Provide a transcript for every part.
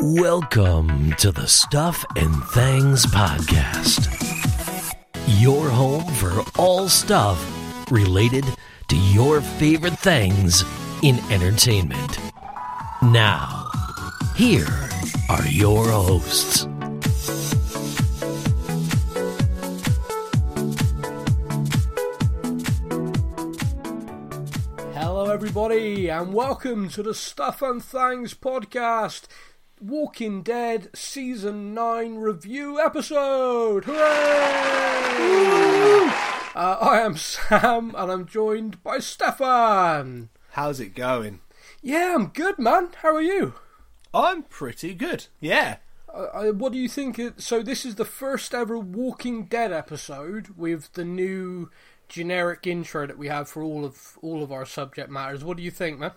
Welcome to the Stuff and Things Podcast, your home for all stuff related to your favorite things in entertainment. Now, here are your hosts. Hello, everybody, and welcome to the Stuff and Things podcast, Walking Dead Season 9 review episode. Hooray! Uh, I am Sam, and I'm joined by Stefan. How's it going? Yeah, I'm good, man. How are you? I'm pretty good. Yeah. Uh, uh, what do you think? It, so, this is the first ever Walking Dead episode with the new generic intro that we have for all of all of our subject matters. What do you think, man?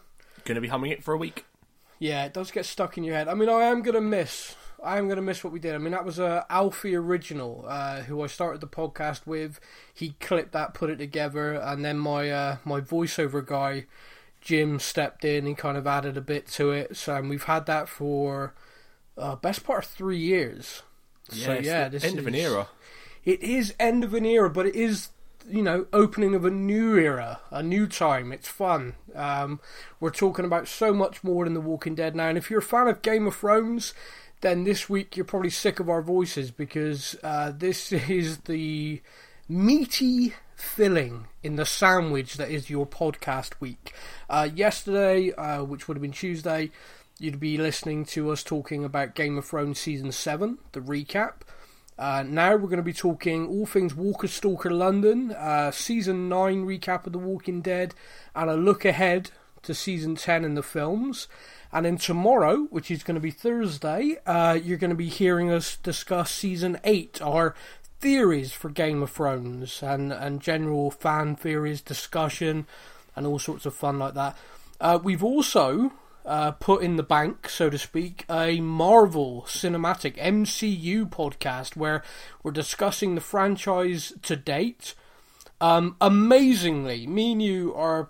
Gonna be humming it for a week. Yeah, it does get stuck in your head. I mean, I am gonna miss. I am gonna miss what we did. I mean, that was a Alfie original, uh, who I started the podcast with. He clipped that, put it together, and then my uh, my voiceover guy, Jim, stepped in and kind of added a bit to it. So and we've had that for uh, best part of three years. so it's yeah, this end of an era. It is end of an era, but it is you know opening of a new era, a new time. It's fun. Um, we're talking about so much more than The Walking Dead now, and if you're a fan of Game of Thrones, then this week you're probably sick of our voices because uh, this is the meaty filling in the sandwich that is your podcast week. Uh, yesterday, uh, which would have been Tuesday, you'd be listening to us talking about Game of Thrones season seven, the recap. Uh, now we're going to be talking all things Walker Stalker London, uh, season 9 recap of The Walking Dead, and a look ahead to season 10 in the films. And then tomorrow, which is going to be Thursday, uh, you're going to be hearing us discuss season 8, our theories for Game of Thrones, and, and general fan theories, discussion, and all sorts of fun like that. Uh, we've also uh, put in the bank, so to speak, a Marvel Cinematic MCU podcast where we're discussing the franchise to date. Um, amazingly, me and you are,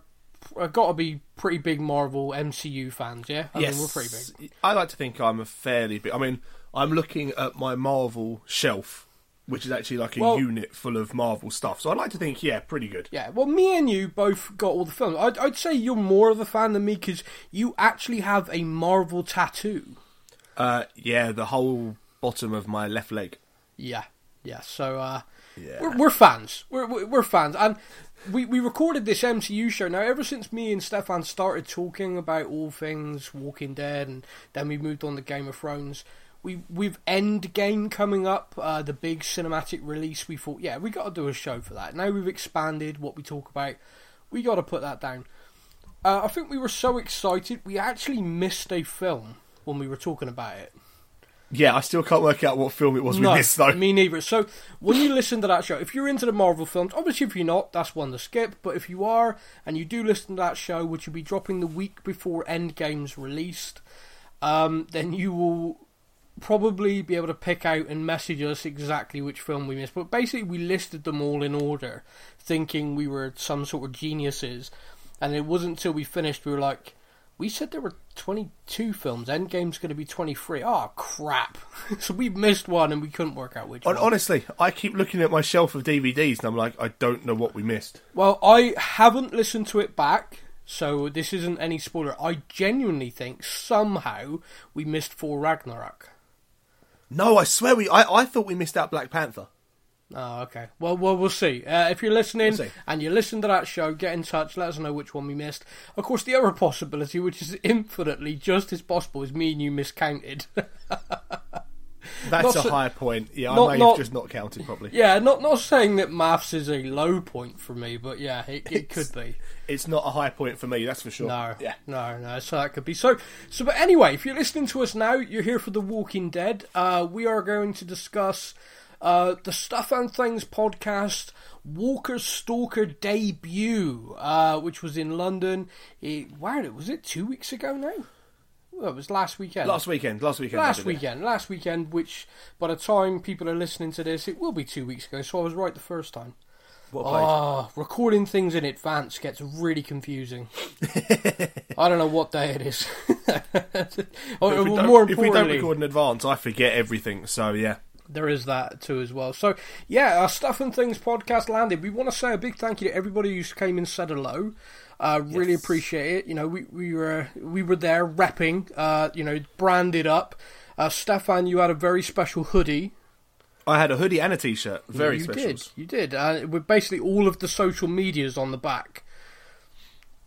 are got to be pretty big Marvel MCU fans, yeah? I yes. mean, we're pretty big. I like to think I'm a fairly big. I mean, I'm looking at my Marvel shelf, which is actually like a Well- unit full of Marvel stuff. So I'd like to think, yeah, pretty good. Yeah, well, me and you both got all the films. I'd, I'd say you're more of a fan than me because you actually have a Marvel tattoo. Uh, yeah, the whole bottom of my left leg. Yeah, yeah. So uh, Yeah. we're, we're fans. We're, we're we're fans, and we we recorded this MCU show now. Ever since me and Stefan started talking about all things Walking Dead, and then we moved on to Game of Thrones. We we've Endgame coming up, uh, the big cinematic release. We thought, yeah, we got to do a show for that. Now we've expanded what we talk about. We got to put that down. Uh, I think we were so excited we actually missed a film when we were talking about it. Yeah, I still can't work out what film it was we No, missed though. me neither. So when you listen to that show, if you're into the Marvel films, obviously if you're not, that's one to skip. But if you are and you do listen to that show, which will be dropping the week before Endgame's released, um, then you will probably be able to pick out and message us exactly which film we missed. But basically, we listed them all in order, thinking we were some sort of geniuses. And it wasn't until we finished we were like, we said there were 22 films. Endgame's going to be 23. Oh, crap. so we missed one and we couldn't work out which Hon- one. Honestly, I keep looking at my shelf of DVDs and I'm like, I don't know what we missed. Well, I haven't listened to it back, so this isn't any spoiler. I genuinely think somehow we missed for Ragnarok. No, I swear we. I, I thought we missed out Black Panther. Oh, okay. Well, well, we'll see. Uh, if you're listening We'll and you listen to that show, get in touch. Let us know which one we missed. Of course, the other possibility, which is infinitely just as possible, is me and you miscounted. That's Not a so- high point. Yeah, not- I may not- have just not counted properly. yeah, not not saying that maths is a low point for me, but yeah, it, it could be. It's not a high point for me, that's for sure. No, Yeah. no, no. So that could be so. So, but anyway, if you're listening to us now, you're here for the Walking Dead. Uh, we are going to discuss uh, the Stuff and Things podcast, Walker Stalker debut, uh, which was in London. It, wow, was it two weeks ago now? Well, it was last weekend. Last weekend. Last weekend. Last did it. weekend, last weekend, which by the time people are listening to this, it will be two weeks ago. So I was right the first time. What? Oh, recording things in advance gets really confusing. I don't know what day it is. Oh, or, If we, don't, more if we don't record in advance, I forget everything. So yeah, there is that too as well. So yeah, our stuff and things podcast landed. We want to say a big thank you to everybody who came and said hello. Uh, really Yes. appreciate it. You know, we we were we were there repping. Uh, you know, branded up. Uh, Stefan, you had a very special hoodie. I had a hoodie and a t-shirt. Very special. you did. You did. Uh, with basically all of the social medias on the back.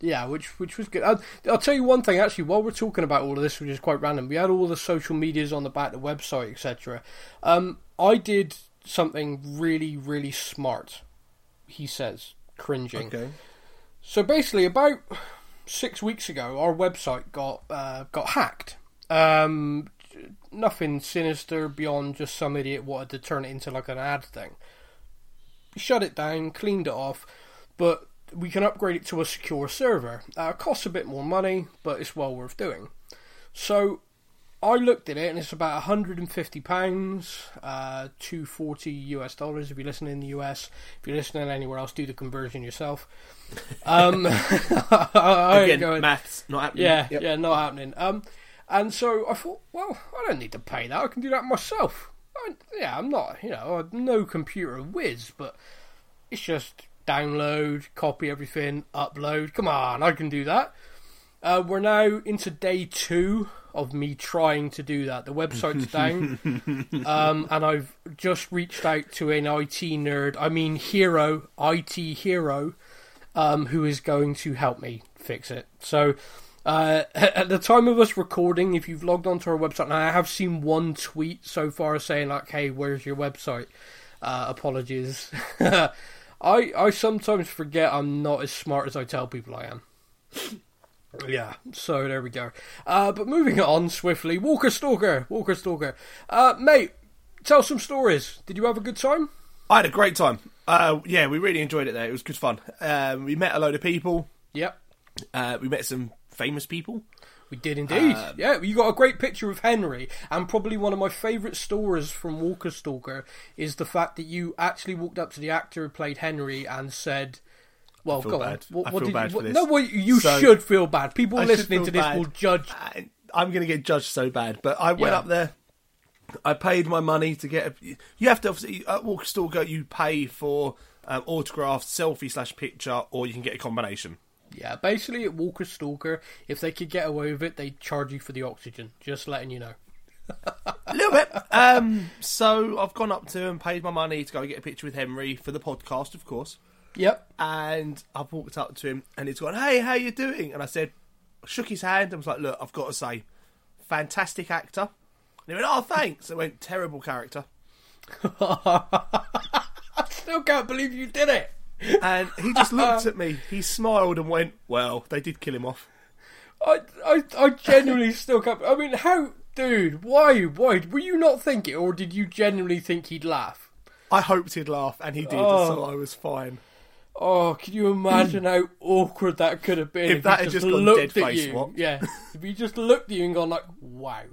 Yeah, which which was good. I'll, I'll tell you one thing actually. While we're talking about all of this, which is quite random, we had all the social medias on the back, the website, etc. Um, I did something really, really smart. He says, cringing. Okay. So basically, about six weeks ago, our website got uh, got hacked. Um, nothing sinister beyond just some idiot wanted to turn it into like an ad thing. Shut it down, cleaned it off, but we can upgrade it to a secure server. Uh, it costs a bit more money, but it's well worth doing. So I looked at it, and it's about 150 pounds, uh, 240 US dollars if you're listening in the US. If you're listening anywhere else, do the conversion yourself. Um, Again, going- maths not happening. yeah, Yep. yeah, not happening. Um, and so I thought, well, I don't need to pay that. I can do that myself. I, yeah, I'm not, you know, I'm no computer whiz, but it's just download, copy everything, upload. Come on, I can do that. Uh, we're now into day two of me trying to do that. The website's down, um, and I've just reached out to an IT nerd. I mean, hero, IT hero, um, who is going to help me fix it. So, uh, at the time of us recording, if you've logged onto our website, and I have seen one tweet so far saying like, "Hey, where's your website?" Uh, apologies. I I sometimes forget I'm not as smart as I tell people I am. Yeah, so there we go. Uh, but moving on swiftly, Walker Stalker, Walker Stalker, uh, mate, tell some stories. Did you have a good time? I had a great time. Uh, yeah, we really enjoyed it there. It was good fun. Um, we met a load of people. Yep, Uh, we met some famous people. we did indeed. Uh, yeah, you got a great picture of Henry, and probably one of my favourite stories from Walker Stalker is the fact that you actually walked up to the actor who played Henry and said. Well, go on. What, I what feel did bad you, for what- this. No, well, you So- should feel bad. People I listening to this bad. will judge. I- I'm going to get judged so bad. But I went Yeah. up there. I paid my money to get. A, you have to obviously at Walker Stalker. You pay for um, autographed selfie slash picture, or you can get a combination. Yeah, basically at Walker Stalker, if they could get away with it, they'd charge you for the oxygen. Just letting you know. a little bit. Um, so I've gone up to him, paid my money to go get a picture with Henry for the podcast, of course. Yep. And I've walked up to him, and he's gone, "Hey, how you doing?" And I said, shook his hand, and was like, "Look, I've got to say, fantastic actor." And he went, "Oh, thanks." It went, "Terrible character." I still can't believe you did it. And he just looked at me. He smiled and went, "Well, they did kill him off." I, I, I genuinely still can't. I mean, how, dude? Why? Why were you not thinking, or did you genuinely think he'd laugh? I hoped he'd laugh, and he did, Oh. so I was fine. Oh, can you imagine how awkward that could have been If if, that had just just gone looked dead at face you? Yeah, if he just looked at you and gone like, "Wow."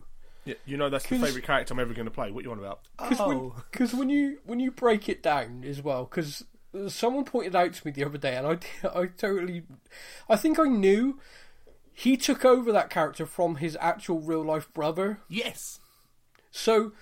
Yeah, you know that's the favourite character I'm ever going to play. What you on about? Because when, Oh, 'cause when you when you break it down as well, because someone pointed out to me the other day, and I I totally, I think I knew he took over that character from his actual real life brother. yes. So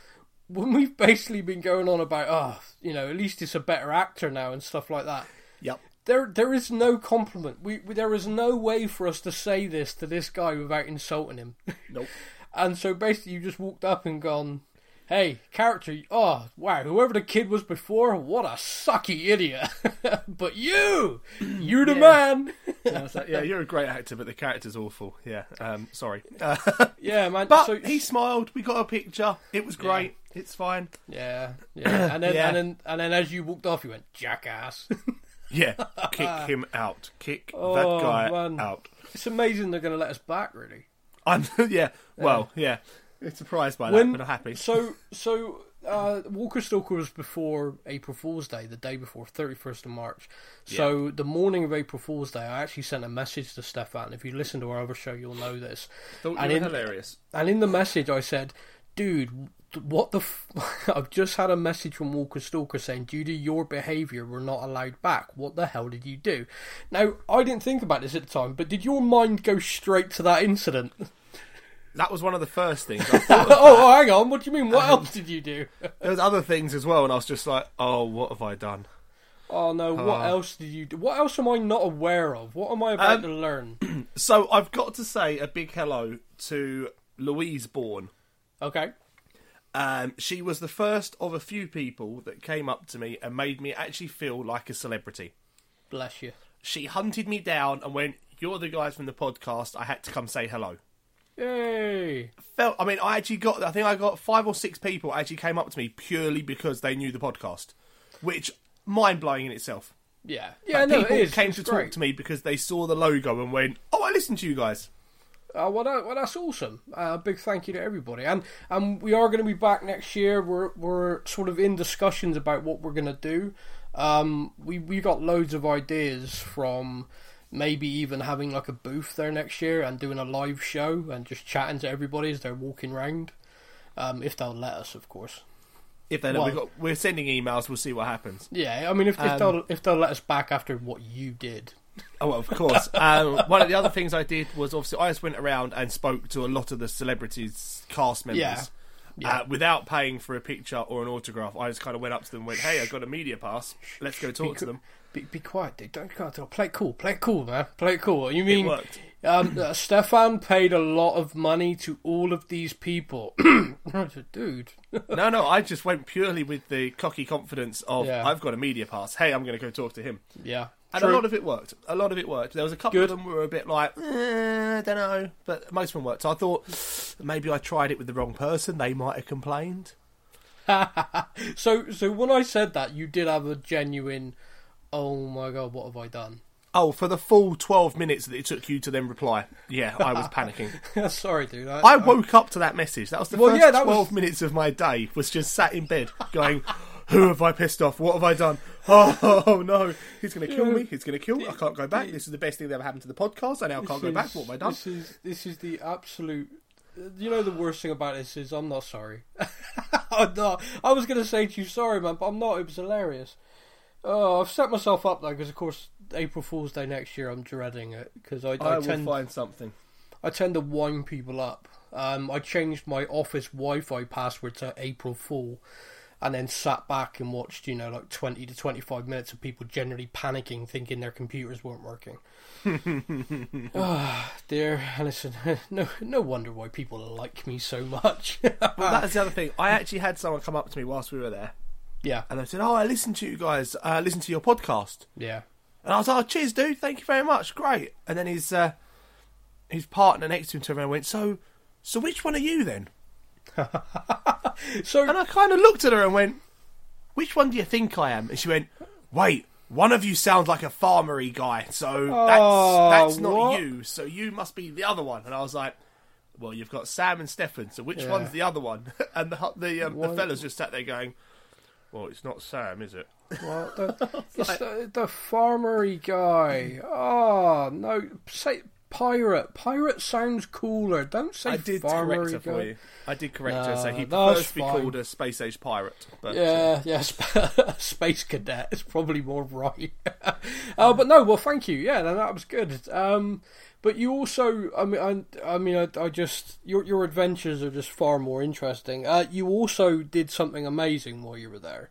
when we've basically been going on about, oh, you know, at least it's a better actor now and stuff like that. Yep. There, there is no compliment. We, we, there is no way for us to say this to this guy without insulting him. Nope. And so basically, you just walked up and gone, "Hey, character! Oh, wow! Whoever the kid was before, what a sucky idiot! but you, you're the man! I was like, yeah, you're a great actor, but the character's awful. Yeah, um, sorry. Uh, yeah, man. but so, he smiled. We got a picture. It was great. It's fine. yeah, yeah. And then, Yeah. and then, and then, as you walked off, you went, "Jackass!" Yeah, kick him out. Kick Oh, that guy man. out. it's amazing they're going to let us back, really. I'm yeah. Well, yeah. It's surprised by that, but I'm happy. So, so uh, Walker Stalker was before April Fool's Day, the day before, 31st of March. So, the morning of April Fool's Day, I actually sent a message to Stefan. If you listen to our other show, you'll know this. Thought you and were in- hilarious. And in the message, I said, dude, what the f- I've just had a message from Walker Stalker saying, due to your behaviour, we're not allowed back. What the hell did you do? Now, I didn't think about this at the time, but did your mind go straight to that incident? that was one of the first things. I thought oh, hang on. What do you mean? What else did you do? there was other things as well, and I was just like, oh, what have I done? Oh no! What Uh. else did you do? What else am I not aware of? What am I about Um, to learn? So I've got to say a big hello to Louise Bourne. Okay. Um, she was the first of a few people that came up to me and made me actually feel like a celebrity. Bless you. She hunted me down and went, "You're the guys from the podcast. I had to come say hello." Yay! Felt. I mean, I actually got. I think I got five or six people actually came up to me purely because they knew the podcast, which mind blowing in itself. Yeah. Yeah. Like, no, people it is. came It's to great. talk to me because they saw the logo and went, "Oh, I listen to you guys." Uh, well, that, well, that's awesome. Uh, a big thank you to everybody, and and we are going to be back next year. We're we're sort of in discussions about what we're going to do. Um, we we got loads of ideas from maybe even having like a booth there next year and doing a live show and just chatting to everybody as they're walking round. Um, if they'll let us, of course. If they, Well- we got, we're sending emails. We'll see what happens. Yeah, I mean, if, if Um, they'll if they'll let us back after what you did. Oh, of course. um, one of the other things I did was obviously I just went around and spoke to a lot of the celebrities, cast members. Yeah. Yeah. Uh, without paying for a picture or an autograph, I just kind of went up to them and went, "Hey, I got a media pass. Let's go talk to them." Be, be quiet, dude. Don't go to play it cool. Play it cool, man. Play it cool. You mean. Um, uh, Stefan paid a lot of money to all of these people, dude. No, no, I just went purely with the cocky confidence of Yeah. I've got a media pass. Hey, I'm going to go talk to him. yeah, And True. a lot of it worked. A lot of it worked. There was a couple Good. of them were a bit like, eh, I don't know, but most of them worked. So I thought maybe I tried it with the wrong person. They might have complained. so so when I said that, you did have a genuine. Oh my god, what have I done? Oh, for the full 12 minutes that it took you to then reply. Yeah, I was panicking. Sorry, dude. I, I woke up to that message. That was the Well, first yeah, that 12 was- minutes of my day, was just sat in bed going, Who have I pissed off? What have I done? Oh, no. He's going to kill me. He's going to kill me. I can't go back. This is the best thing that ever happened to the podcast. I now can't go back. What have I done? This is this is the absolute. You know the worst thing about this is I'm not sorry. I'm not. I was gonna say to you sorry, man, but I'm not. It was hilarious. Oh, I've set myself up though, because of course April Fool's Day next year I'm dreading it because I, I, I will tend find something. I tend to wind people up. Um, I changed my office Wi-Fi password to April Fool, and then sat back and watched, you know, like twenty to twenty-five minutes of people generally panicking, thinking their computers weren't working. Ah, dear, listen, no, no wonder why people like me so much. Well, that's the other thing. I actually had someone come up to me whilst we were there, yeah, and they said, "Oh, I listened to you guys. Uh, I listened to your podcast." yeah. And I was like, oh, "Cheers, dude. Thank you very much. Great." And then his uh, his partner next to him turned around and went, "So, so which one are you then?" So And I kind of looked at her and went, "Which one do you think I am?" And she went, "Wait." One of you sounds like a farmery guy, so that's Oh, that's not what? you. So you must be the other one. And I was like, "Well, you've got Sam and Stefan. So which Yeah. one's the other one?" And the the, um, the fellas just sat there going, "Well, it's not Sam, is it?" Well, the, it's the, the farmery guy. Oh no! Say pirate. Pirate sounds cooler. Don't say I did farmery guy. I did correct her. So he prefers to be fine. called a space age pirate. But uh, Yeah, yeah, sp- space cadet is probably more right. uh, but no, well, thank you. Yeah, no, that was good. Um, but you also, I mean, I, I mean, I, I just your your adventures are just far more interesting. Uh, you also did something amazing while you were there.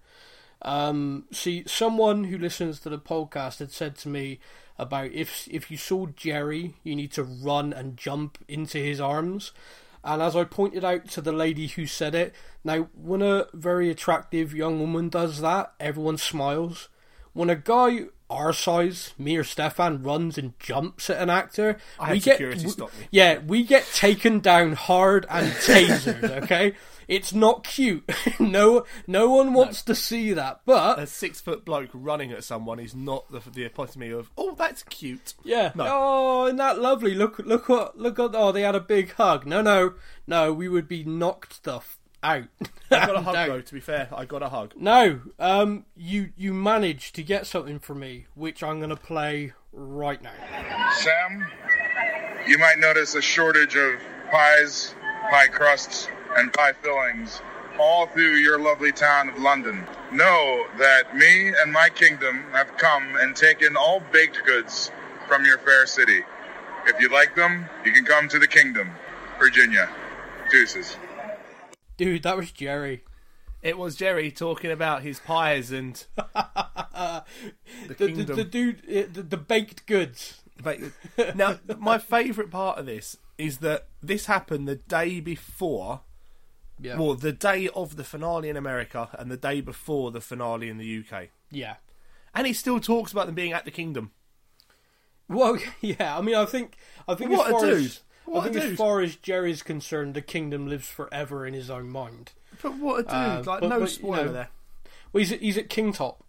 Um, see, someone who listens to the podcast had said to me about if if you saw Jerry, you need to run and jump into his arms. And as I pointed out to the lady who said it, now when a very attractive young woman does that, everyone smiles. When a guy our size, me or Stefan, runs and jumps at an actor, I we get security we- stop me. yeah, we get taken down hard and tasered. okay, it's not cute. no, no one wants to see that. But a six foot bloke running at someone is not the, the epitome of oh that's cute. yeah, No. oh, isn't that lovely? Look, look what, look at. Oh, they had a big hug. No, no, no. We would be knocked the f- out. I got a hug Down. though. To be fair, I got a hug. No, um, you you managed to get something from me, which I'm gonna play right now. Sam, you might notice a shortage of pies, pie crusts, and pie fillings all through your lovely town of London. Know that me and my kingdom have come and taken all baked goods from your fair city. If you like them, you can come to the kingdom. Virginia. Deuces. Dude, that was Jerry. It was Jerry talking about his pies and the The, the, kingdom. the dude, uh, the, the baked goods. Now, my favourite part of this is that this happened the day before, Yeah. well, the day of the finale in America and the day before the finale in the UK. yeah. And he still talks about them being at the kingdom. Well, yeah. I mean, I think, I think What as a far dude. as What I think as far as Jerry's concerned, the kingdom lives forever in his own mind. But what a dude! Uh, like but- no but, you spoiler know- there. Well, he's at, he's at King Top.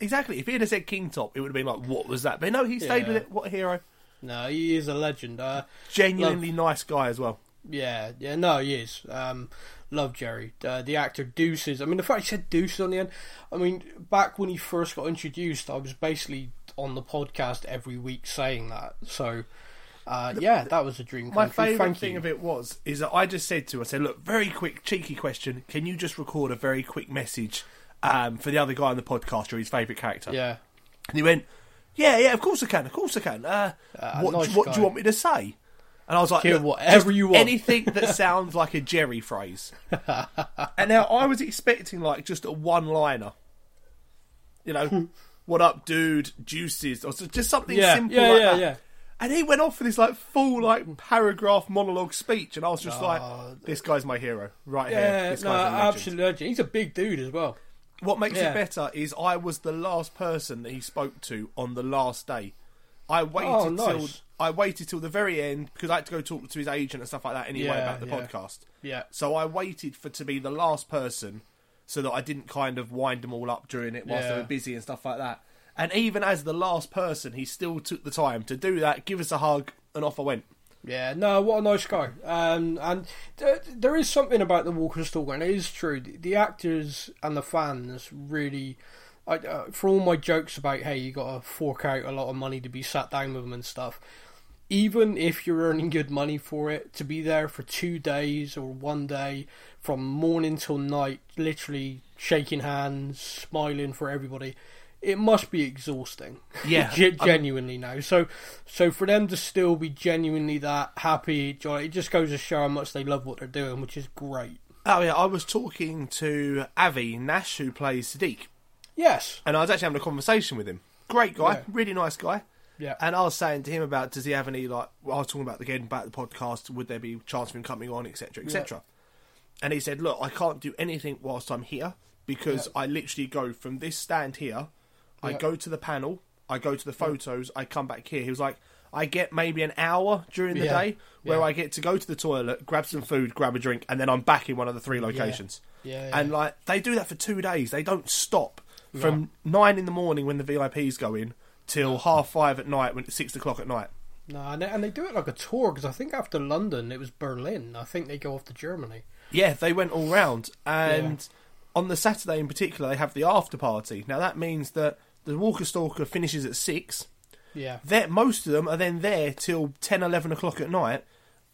Exactly. If he had said King Top, it would have been like, "What was that?" But no, he stayed Yeah. with it. What a hero! No, he is a legend. Uh, Genuinely nice guy as well. Yeah, yeah, no, he is. Um, love Jerry. Uh, the actor Deuces. I mean, the fact he said Deuces on the end. I mean, back when he first got introduced, I was basically on the podcast every week saying that. So, uh, yeah, that was a dream My favourite thing of it was is that I just said to him, I said, "Look, very quick, cheeky question. Can you just record a very quick message um, for the other guy on the podcast or his favourite character?" Yeah, And he went, "Yeah, yeah, of course I can, of course I can. Uh, Uh, what nice what do you want me to say?" And I was like, whatever you want." anything that sounds like a Jerry phrase." and now I was expecting like just a one-liner, you know, "What up, dude? Juices," or just something yeah, simple yeah, like yeah, that. yeah. And he went off with this like full like mm. paragraph monologue speech, and I was just Oh, like, "This guy's my hero, right here. Yeah, This no, guy's a legend." absolutely. He's a big dude as well. What makes Yeah. it better is I was the last person that he spoke to on the last day. I waited Oh, till nice. I waited till the very end because I had to go talk to his agent and stuff like that anyway Yeah, about the yeah. podcast. Yeah, So I waited for to be the last person so that I didn't kind of wind them all up during it whilst they were busy and stuff like that. And even as the last person, he still took the time to do that, give us a hug, and off I went. Yeah, no, what a nice guy. Um, and th- there is something about the Walker Stalker, and it is true. The, the actors and the fans really, I, uh, for all my jokes about, hey, you got to fork out a lot of money to be sat down with them and stuff. Even if you're earning good money for it, to be there for two days or one day, from morning till night, literally shaking hands, smiling for everybody, it must be exhausting. Yeah, genuinely now. So, so for them to still be genuinely that happy, jolly, it just goes to show how much they love what they're doing, which is great. Oh yeah, I was talking to Avi Nash, who plays Siddiq, Yes. and I was actually having a conversation with him. Great guy, Yeah. really nice guy. Yeah. And I was saying to him about does he have any like well, I was talking about again about the podcast, would there be a chance of him coming on, etc. etc. And he said, Look, I can't do anything whilst I'm here because I literally go from this stand here, I go to the panel, I go to the photos, I come back here. He was like, I get maybe an hour during the Yeah. day where Yeah. I get to go to the toilet, grab some food, grab a drink, and then I'm back in one of the three locations. Yeah, And yeah. like they do that for two days. They don't stop from nine in the morning when the VIPs go in till half five at night when it's six o'clock at night. No, and they, and they do it like a tour because I think after London it was Berlin. I think they go off to Germany. Yeah, they went all round, and on the Saturday in particular, they have the after party. Now that means that the Walker Stalker finishes at six. Yeah. There, most of them are then there till 10, 11 o'clock at night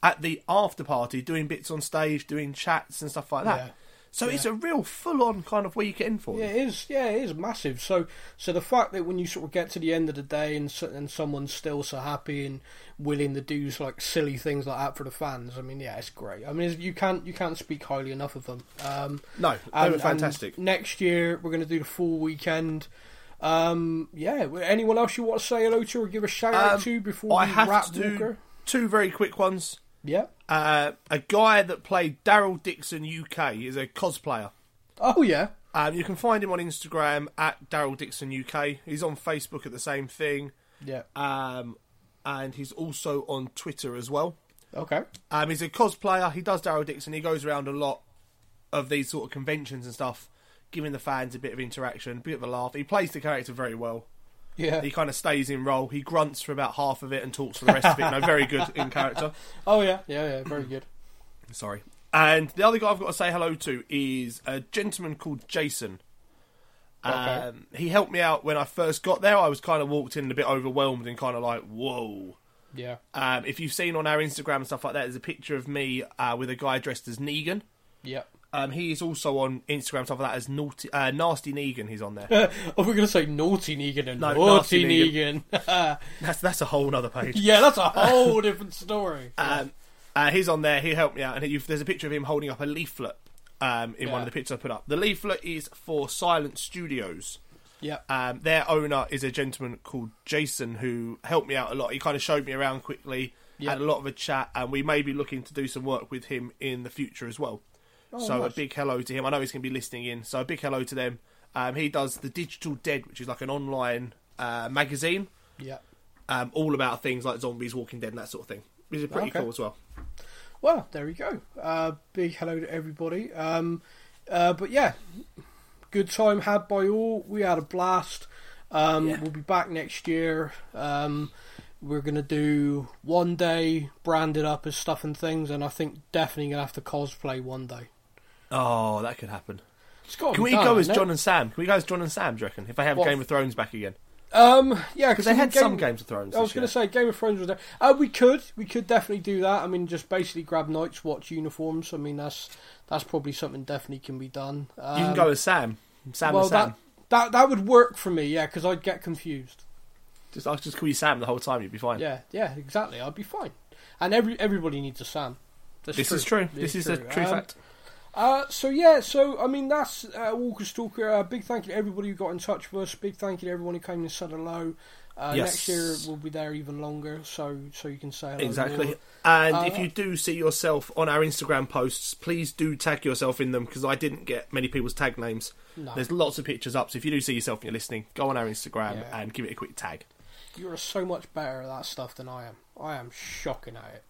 at the after party, doing bits on stage, doing chats and stuff like that. Yeah. So it's a real full-on kind of weekend for it. Yeah, them. it is. Yeah, it is massive. So, so the fact that when you sort of get to the end of the day and and someone's still so happy and willing to do like silly things like that for the fans, I mean, yeah, it's great. I mean, you can't you can't speak highly enough of them. Um, No, they and- were fantastic. next year we're going to do the full weekend. Um, yeah. Anyone else you want to say hello to or give a shout out Um, to before I we have wrap to do Walker? two very quick ones. Yeah. Uh, a guy that played Daryl Dixon UK is a cosplayer. Oh yeah. Um, you can find him on Instagram at Daryl Dixon UK. He's on Facebook at the same thing, Yeah. um, and he's also on Twitter as well. Okay. Um, he's a cosplayer. He does Daryl Dixon. He goes around a lot of these sort of conventions and stuff, giving the fans a bit of interaction, a bit of a laugh. He plays the character very well. Yeah. He kind of stays in role. He grunts for about half of it and talks for the rest of it. No, very good in character. Oh yeah. Yeah. Yeah. Very good. Sorry. And the other guy I've got to say hello to is a gentleman called Jason. Okay. Um, he helped me out when I first got there. I was kind of walked in a bit overwhelmed and kind of like, whoa. Yeah. Um, if you've seen on our Instagram and stuff like that, there's a picture of me uh, with a guy dressed as Negan. Yeah. Um, he is also on Instagram stuff like that as naughty, uh, Nasty Negan. He's on there. oh, we're gonna say naughty Negan and No, naughty Nasty Negan. that's that's a whole other page. yeah, that's a whole different story. Um, Uh, he's on there. He helped me out, and he, there's a picture of him holding up a leaflet um, in one of the pictures I put up. The leaflet is for Silent Studios. Yeah. Um, their owner is a gentleman called Jason who helped me out a lot. He kind of showed me around quickly, Yeah. had a lot of a chat, and we may be looking to do some work with him in the future as well. So Oh, nice. a big hello to him. I know he's going to be listening in, so a big hello to them. Um, he does the Digital Dead, which is like an online uh, magazine, Yeah. um, all about things like zombies, Walking Dead, and that sort of thing. Which is pretty Okay. cool as well. Well, there we go. Uh, big hello to everybody. Um, uh, but yeah, good time had by all. We had a blast. Um, Yeah. We'll be back next year. Um, we're gonna do one day branded up as stuff and things, and I think definitely gonna have to cosplay one day. Oh, that could happen. Can we go as John and Sam? Can we go as John and Sam? Do you reckon? If they have What? Game of Thrones back again, Um, yeah, because they had Game, some Games of Thrones. I was going to say Game of Thrones was there. Uh, we could, we could definitely do that. I mean, just basically grab Night's Watch uniforms. I mean, that's that's probably something definitely can be done. Um, you can go as Sam, Sam well, and Sam. that that that would work for me, yeah, because I'd get confused. Just I'll just call you Sam the whole time. You'd be fine. Yeah, yeah, exactly. I'd be fine. And every everybody needs a Sam. That's This is true. It's This is a true Um, fact. Uh, so yeah, so I mean that's uh, Walker Stalker. Uh, big thank you to everybody who got in touch with us. Big thank you to everyone who came and said hello. Uh, Yes. Next year we'll be there even longer, so so you can say hello. Exactly. And Uh, if you do see yourself on our Instagram posts, please do tag yourself in them because I didn't get many people's tag names. No. There's lots of pictures up, so if you do see yourself and you're listening, go on our Instagram Yeah. and give it a quick tag. You're so much better at that stuff than I am. I am shocking at it.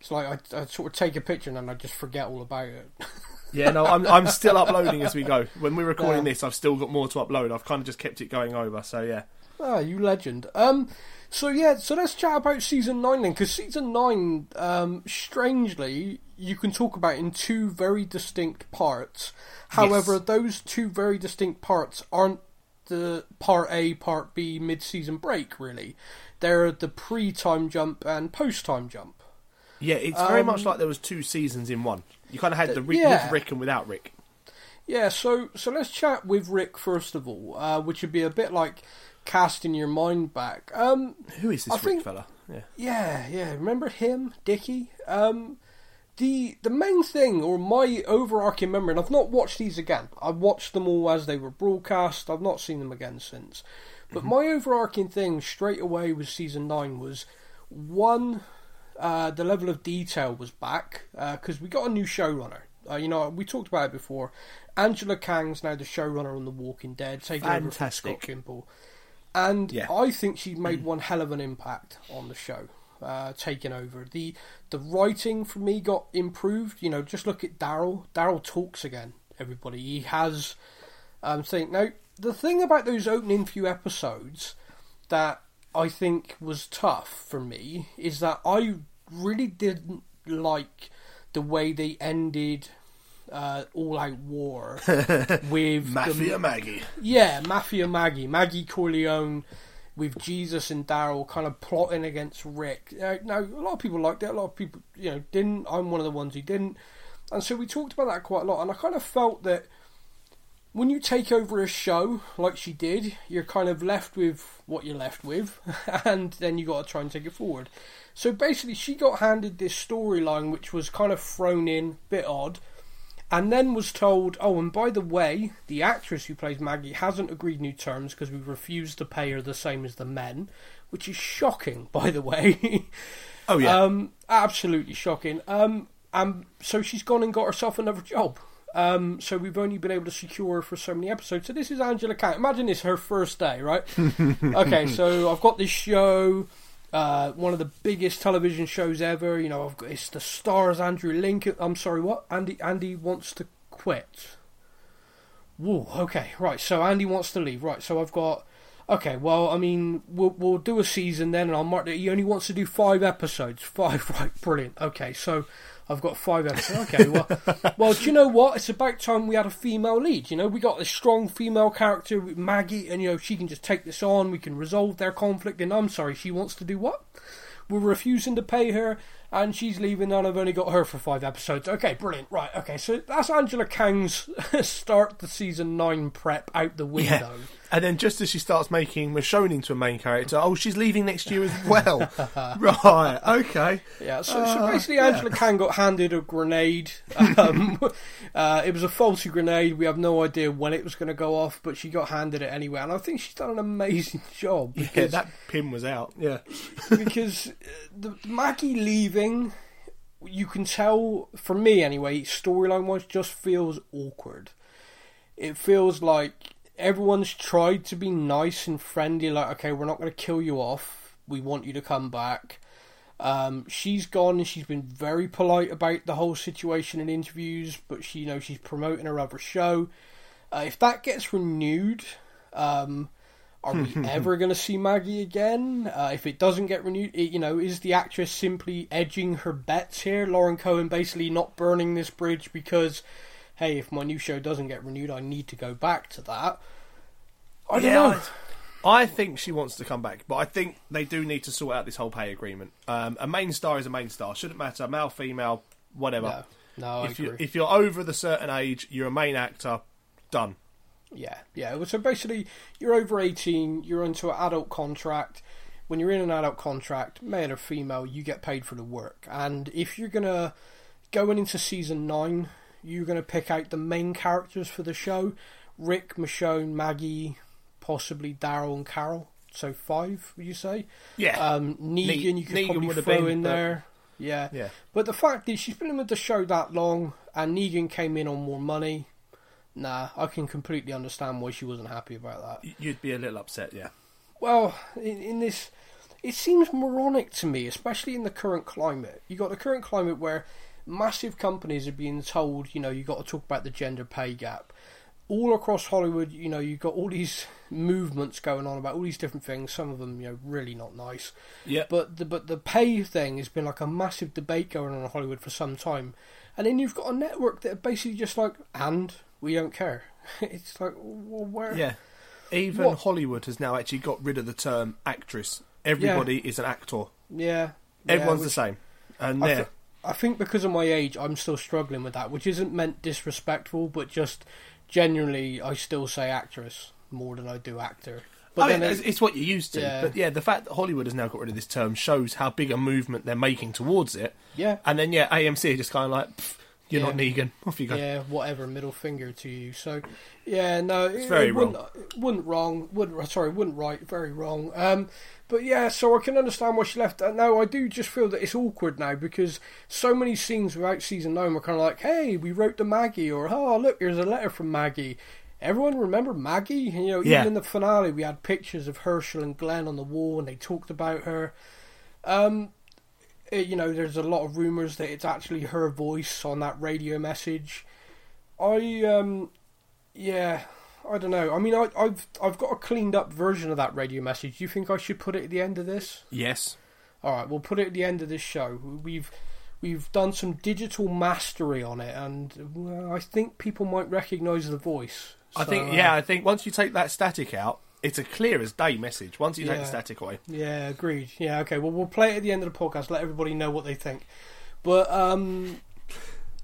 It's like I, I sort of take a picture and then I just forget all about it. Yeah, no, I'm I'm still uploading as we go. When we're recording Yeah. this, I've still got more to upload. I've kind of just kept it going over. So yeah, Ah, you legend. Um, so yeah, so let's chat about season nine then, because season nine, um, strangely, you can talk about in two very distinct parts. However, Yes. those two very distinct parts aren't the part A, part B, mid-season break. Really, they're the pre-time jump and post-time jump. yeah, it's very Um, much like there was two seasons in one. You kind of had the Rick, yeah. with Rick and without Rick. Yeah, so so let's chat with Rick first of all, uh, which would be a bit like casting your mind back. Um, Who is this I Rick think- fella? Yeah. Yeah, yeah. Remember him, Dicky? Um, the the main thing, or my overarching memory, and I've not watched these again. I watched them all as they were broadcast. I've not seen them again since. But my overarching thing straight away with season nine was one, uh, the level of detail was back because we got a new showrunner. Uh, you know, we talked about it before. Angela Kang's now the showrunner on The Walking Dead, taking over from Fantastic. Scott Gimple. And Yeah. I think she made one hell of an impact on the show, uh, taking over. The the writing for me got improved. You know, just look at Daryl. Daryl talks again. Everybody, he has. Um, saying now the thing about those opening few episodes that I think was tough for me is that I really didn't like the way they ended uh, All Out War with the- Mafia Maggie. yeah, Mafia Maggie, Maggie Corleone, with Jesus and Daryl kind of plotting against Rick. Uh, now, a lot of people liked it. A lot of people, you know, didn't. I'm one of the ones who didn't. And so we talked about that quite a lot. And I kind of felt that when you take over a show like she did, you're kind of left with what you're left with, and then you got to try and take it forward. So basically, she got handed this storyline which was kind of thrown in, bit odd, and then was told, "Oh, and by the way, the actress who plays Maggie hasn't agreed new terms because we refused to pay her the same as the men," which is shocking, by the way. Oh yeah. Um, absolutely shocking. Um, um, so she's gone and got herself another job. Um, so we've only been able to secure her for so many episodes. So this is Angela Kang. Imagine it's her first day, right? okay, so I've got this show, uh, one of the biggest television shows ever. You know, I've got it's the stars Andrew Lincoln. I'm sorry, what? Andy Andy wants to quit. Whoa. Okay, right. So Andy wants to leave. Right. So I've got. Okay, well, I mean, we'll we'll do a season then, and I'll mark that he only wants to do five episodes. Five, right? Brilliant. Okay, so I've got five episodes. Okay, well, well, do you know what? It's about time we had a female lead. You know, we got a strong female character, with Maggie, and you know she can just take this on. We can resolve their conflict. And I'm sorry, she wants to do what? We're refusing to pay her, and she's leaving, and I've only got her for five episodes. Okay, brilliant. Right, okay, so that's Angela Kang's start the season nine prep out the window. And then just as she starts making Michonne into a main character, oh, she's leaving next year as well. right, okay. Yeah, so, so Uh, basically, Angela Kang got handed a grenade. Um, uh, it was a faulty grenade. We have no idea when it was going to go off, but she got handed it anyway. And I think she's done an amazing job. Yeah, that pin was out. Yeah. because uh, the Maggie leaving, you can tell, for me anyway, storyline wise, just feels awkward. It feels like everyone's tried to be nice and friendly, like, okay, we're not going to kill you off. We want you to come back. Um, she's gone and she's been very polite about the whole situation in interviews, but she, you know, she's promoting her other show. Uh, if that gets renewed, um, are we ever going to see Maggie again? Uh, if it doesn't get renewed, it, you know, is the actress simply edging her bets here? Lauren Cohan basically not burning this bridge because, hey, if my new show doesn't get renewed, I need to go back to that. I don't Yeah, know. I think she wants to come back, but I think they do need to sort out this whole pay agreement. Um, a main star is a main star. Shouldn't matter, male, female, whatever. No, no, I if you agree. if you're over the certain age, you're a main actor. Done. Yeah, yeah. So basically, you're over 18, you're into an adult contract. When you're in an adult contract, male or female, you get paid for the work. And if you're going to, going into season 9, you're going to pick out the main characters for the show Rick, Michonne, Maggie, possibly Daryl and Carol. So five, would you say? Yeah. Um, Negan, Ne- you could Negan probably would have throw been, in but- there. Yeah. Yeah. But the fact is, she's been in with the show that long and Negan came in on more money, nah, I can completely understand why she wasn't happy about that. You'd be a little upset, yeah. Well, in, in this, it seems moronic to me, especially in the current climate. You got the current climate where massive companies are being told, you know, you've got to talk about the gender pay gap. All across Hollywood, you know, you've got all these movements going on about all these different things. Some of them, you know, really not nice. Yeah. But the but the pay thing has been like a massive debate going on in Hollywood for some time, and then you've got a network that are basically just like, and we don't care. It's like, well, where? Yeah. Even What? Hollywood has now actually got rid of the term actress. Everybody is an actor. yeah. Everyone's yeah, the same. And yeah. thi- I think because of my age, I'm still struggling with that, which isn't meant disrespectful, but just genuinely, I still say actress more than I do actor. But I mean, then it's, it's what you're used to. Yeah. But yeah, the fact that Hollywood has now got rid of this term shows how big a movement they're making towards it. yeah, And then, yeah, AMC are just kind of like, you're Yeah. not Negan. Off you go. yeah, whatever, middle finger to you. So, yeah, no, it, very it wouldn't, it wouldn't wrong, wouldn't sorry, wouldn't right, very wrong. Um, but yeah, so I can understand why she left. Uh, no, I do just feel that it's awkward now because so many scenes without season nine were kind of like, hey, we wrote to Maggie, or oh, look, here's a letter from Maggie. Everyone remember Maggie? You know, even in the finale, we had pictures of Hershel and Glenn on the wall, and they talked about her. Um, eh, you know, there's a lot of rumors that it's actually her voice on that radio message. I um, yeah, I don't know. I mean, I, I've I've got a cleaned up version of that radio message. Do you think I should put it at the end of this? Yes. All right, we'll put it at the end of this show. We've we've done some digital mastery on it, and well, I think people might recognise the voice. I So, think, uh, yeah, I think once you take that static out, it's a clear as day message. Once you take the static away. Yeah, agreed. Yeah, okay. Well, we'll play it at the end of the podcast. Let everybody know what they think. But um,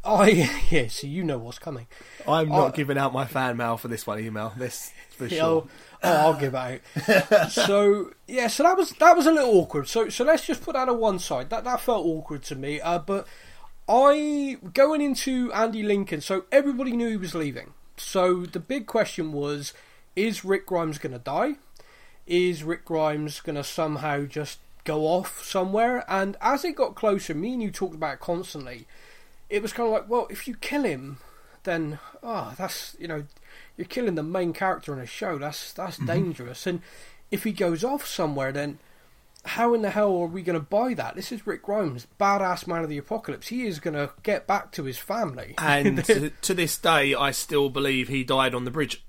I yeah. so you know what's coming. I'm not Oh. giving out my fan mail for this one email. This for sure. Oh, oh, I'll give out. so yeah, so that was that was a little awkward. So so let's just put that on one side. That that felt awkward to me. Uh, but I going into Andy Lincoln. So everybody knew he was leaving. So the big question was: Is Rick Grimes going to die? Is Rick Grimes going to somehow just go off somewhere? And as it got closer, me and you talked about it constantly. It was kind of like, well, if you kill him, then oh, that's you know, you're killing the main character in a show. That's that's mm-hmm. dangerous. And if he goes off somewhere, then how in the hell are we going to buy that? This is Rick Grimes, badass man of the apocalypse. He is going to get back to his family. And to, to this day, I still believe he died on the bridge.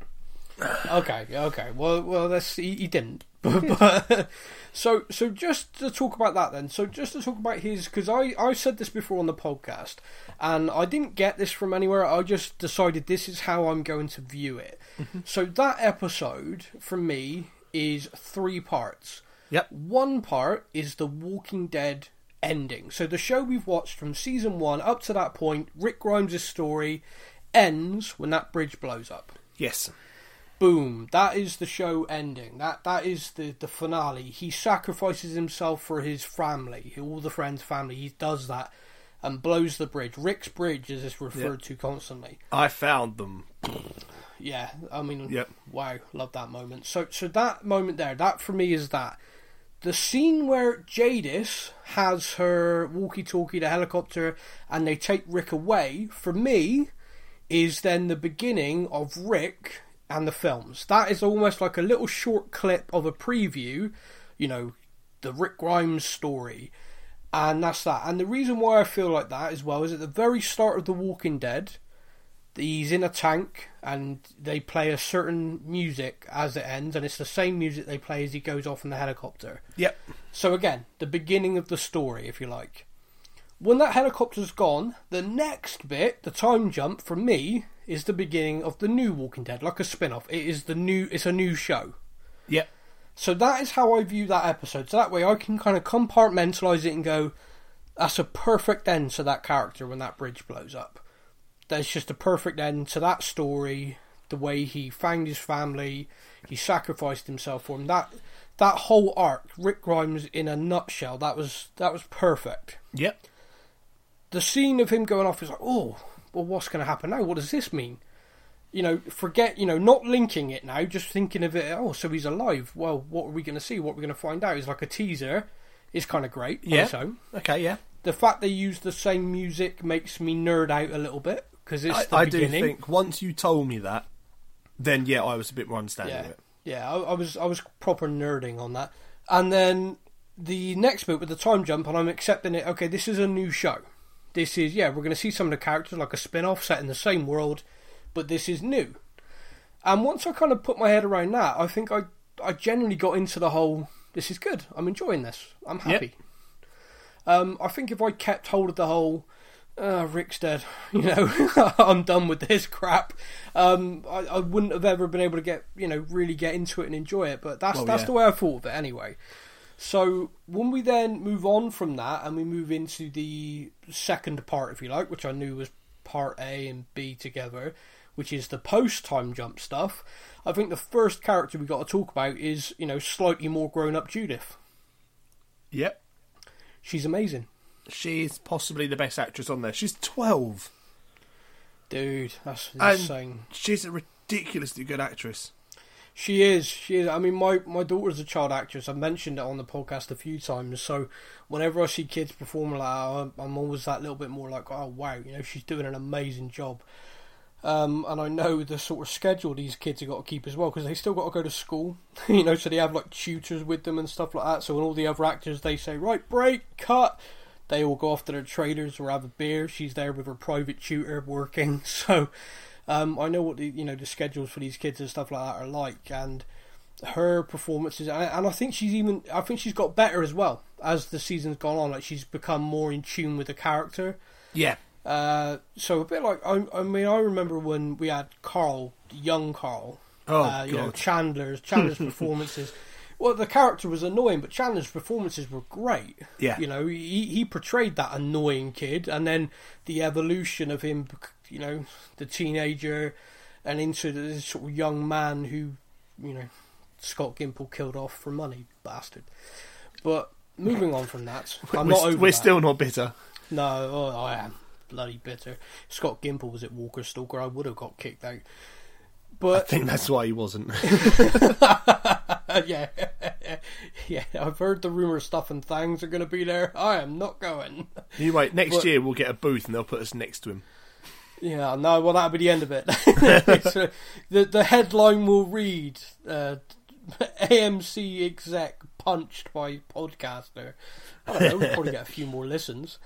okay, okay. Well, well, that's he, he didn't. But, but so so just to talk about that then. So just to talk about his because I I said this before on the podcast, and I didn't get this from anywhere. I just decided this is how I'm going to view it. Mm-hmm. So that episode for me is three parts. Yep. One part is the Walking Dead ending. So the show we've watched from season one up to that point, Rick Grimes' story ends when that bridge blows up. Yes. Boom, that is the show ending. That that is the the finale. He sacrifices himself for his family, all the friends' family. He does that and blows the bridge. Rick's bridge, as it's referred to constantly. I found them. Yeah, I mean, Yep. wow, love that moment. So, so that moment there, that for me is that the scene where Jadis has her walkie-talkie, the helicopter, and they take Rick away. For me, is then the beginning of Rick and the films. That is almost like a little short clip of a preview. You know, the Rick Grimes story. And that's that. And the reason why I feel like that as well is at the very start of The Walking Dead, he's in a tank and they play a certain music as it ends, and it's the same music they play as he goes off in the helicopter. Yep. So again, the beginning of the story, if you like. When that helicopter's gone, the next bit, the time jump for me, is the beginning of the new Walking Dead, like a spin-off. It is the new. It's a new show. Yep. So that is how I view that episode. So that way I can kind of compartmentalize it and go, that's a perfect end to that character when that bridge blows up. That's just a perfect end to that story. The way he found his family, he sacrificed himself for him. That that whole arc, Rick Grimes in a nutshell, that was that was perfect. Yep. The scene of him going off is like, oh, well, what's going to happen now? What does this mean? you know, forget, you know, not linking it now, just thinking of it, oh, so he's alive. Well, what are we going to see? What are we going to find out? Is like a teaser. Is kind of great Yeah. its own. Okay. Yeah. The fact they use the same music makes me nerd out a little bit because it's I, the I do think once you told me that, then yeah, I was a bit more understanding yeah, of it. yeah, I, I was I was proper nerding on that, and then the next bit with the time jump, and I'm accepting it. Okay, this is a new show. This is yeah, we're going to see some of the characters like a spin-off set in the same world, but this is new. And once I kind of put my head around that, I think I I generally got into the whole. This is good. I'm enjoying this. I'm happy. Um, I think if I kept hold of the whole, uh, Rick's dead, you know, I'm done with this crap. Um, I, I wouldn't have ever been able to get, you know, really get into it and enjoy it. But that's Well, that's yeah. the way I thought of it anyway. So when we then move on from that and we move into the second part, if you like, which I knew was part A and B together, which is the post time jump stuff. I think the first character we got to talk about is, you know, slightly more grown up Judith. Yep. She's amazing. She's possibly the best actress on there. She's twelve, Dude, that's and insane. she's a ridiculously good actress. She is. She is. I mean, my my daughter's a child actress. I've mentioned it on the podcast a few times. So whenever I see kids perform like that, I'm, always that little bit more like, oh wow, you know, she's doing an amazing job. Um, and I know the sort of schedule these kids have got to keep as well because they still got to go to school, you know. So they have like tutors with them and stuff like that. So when all the other actors they say right break cut, they all go off to their traders or have a beer. She's there with her private tutor working. So um, I know what the you know the schedules for these kids and stuff like that are like, and her performances, and I think she's even I think she's got better as well as the season's gone on. Like she's become more in tune with the character. Yeah. Uh, so a bit like I, I mean I remember when we had Carl, young Carl, Oh uh, you know. Chandler's Chandler's performances. Well, the character was annoying, but Chandler's performances were great. Yeah. you know he he portrayed that annoying kid, and then the evolution of him, you know, the teenager, and into this sort of young man who, you know, Scott Gimple killed off for money, bastard. But moving on from that, I'm we're not over we're that. still not bitter. No, oh, I am bloody bitter. Scott Gimple was at Walker Stalker. I would have got kicked out. But I think that's why he wasn't. yeah, yeah. I've heard the rumor stuff and things are going to be there. I am not going. you wait. Next But- year we'll get a booth and they'll put us next to him. Yeah, no. Well, that'll be the end of it. Uh, the the headline will read: uh, AMC exec punched by podcaster. I don't know. We'll probably get a few more listens.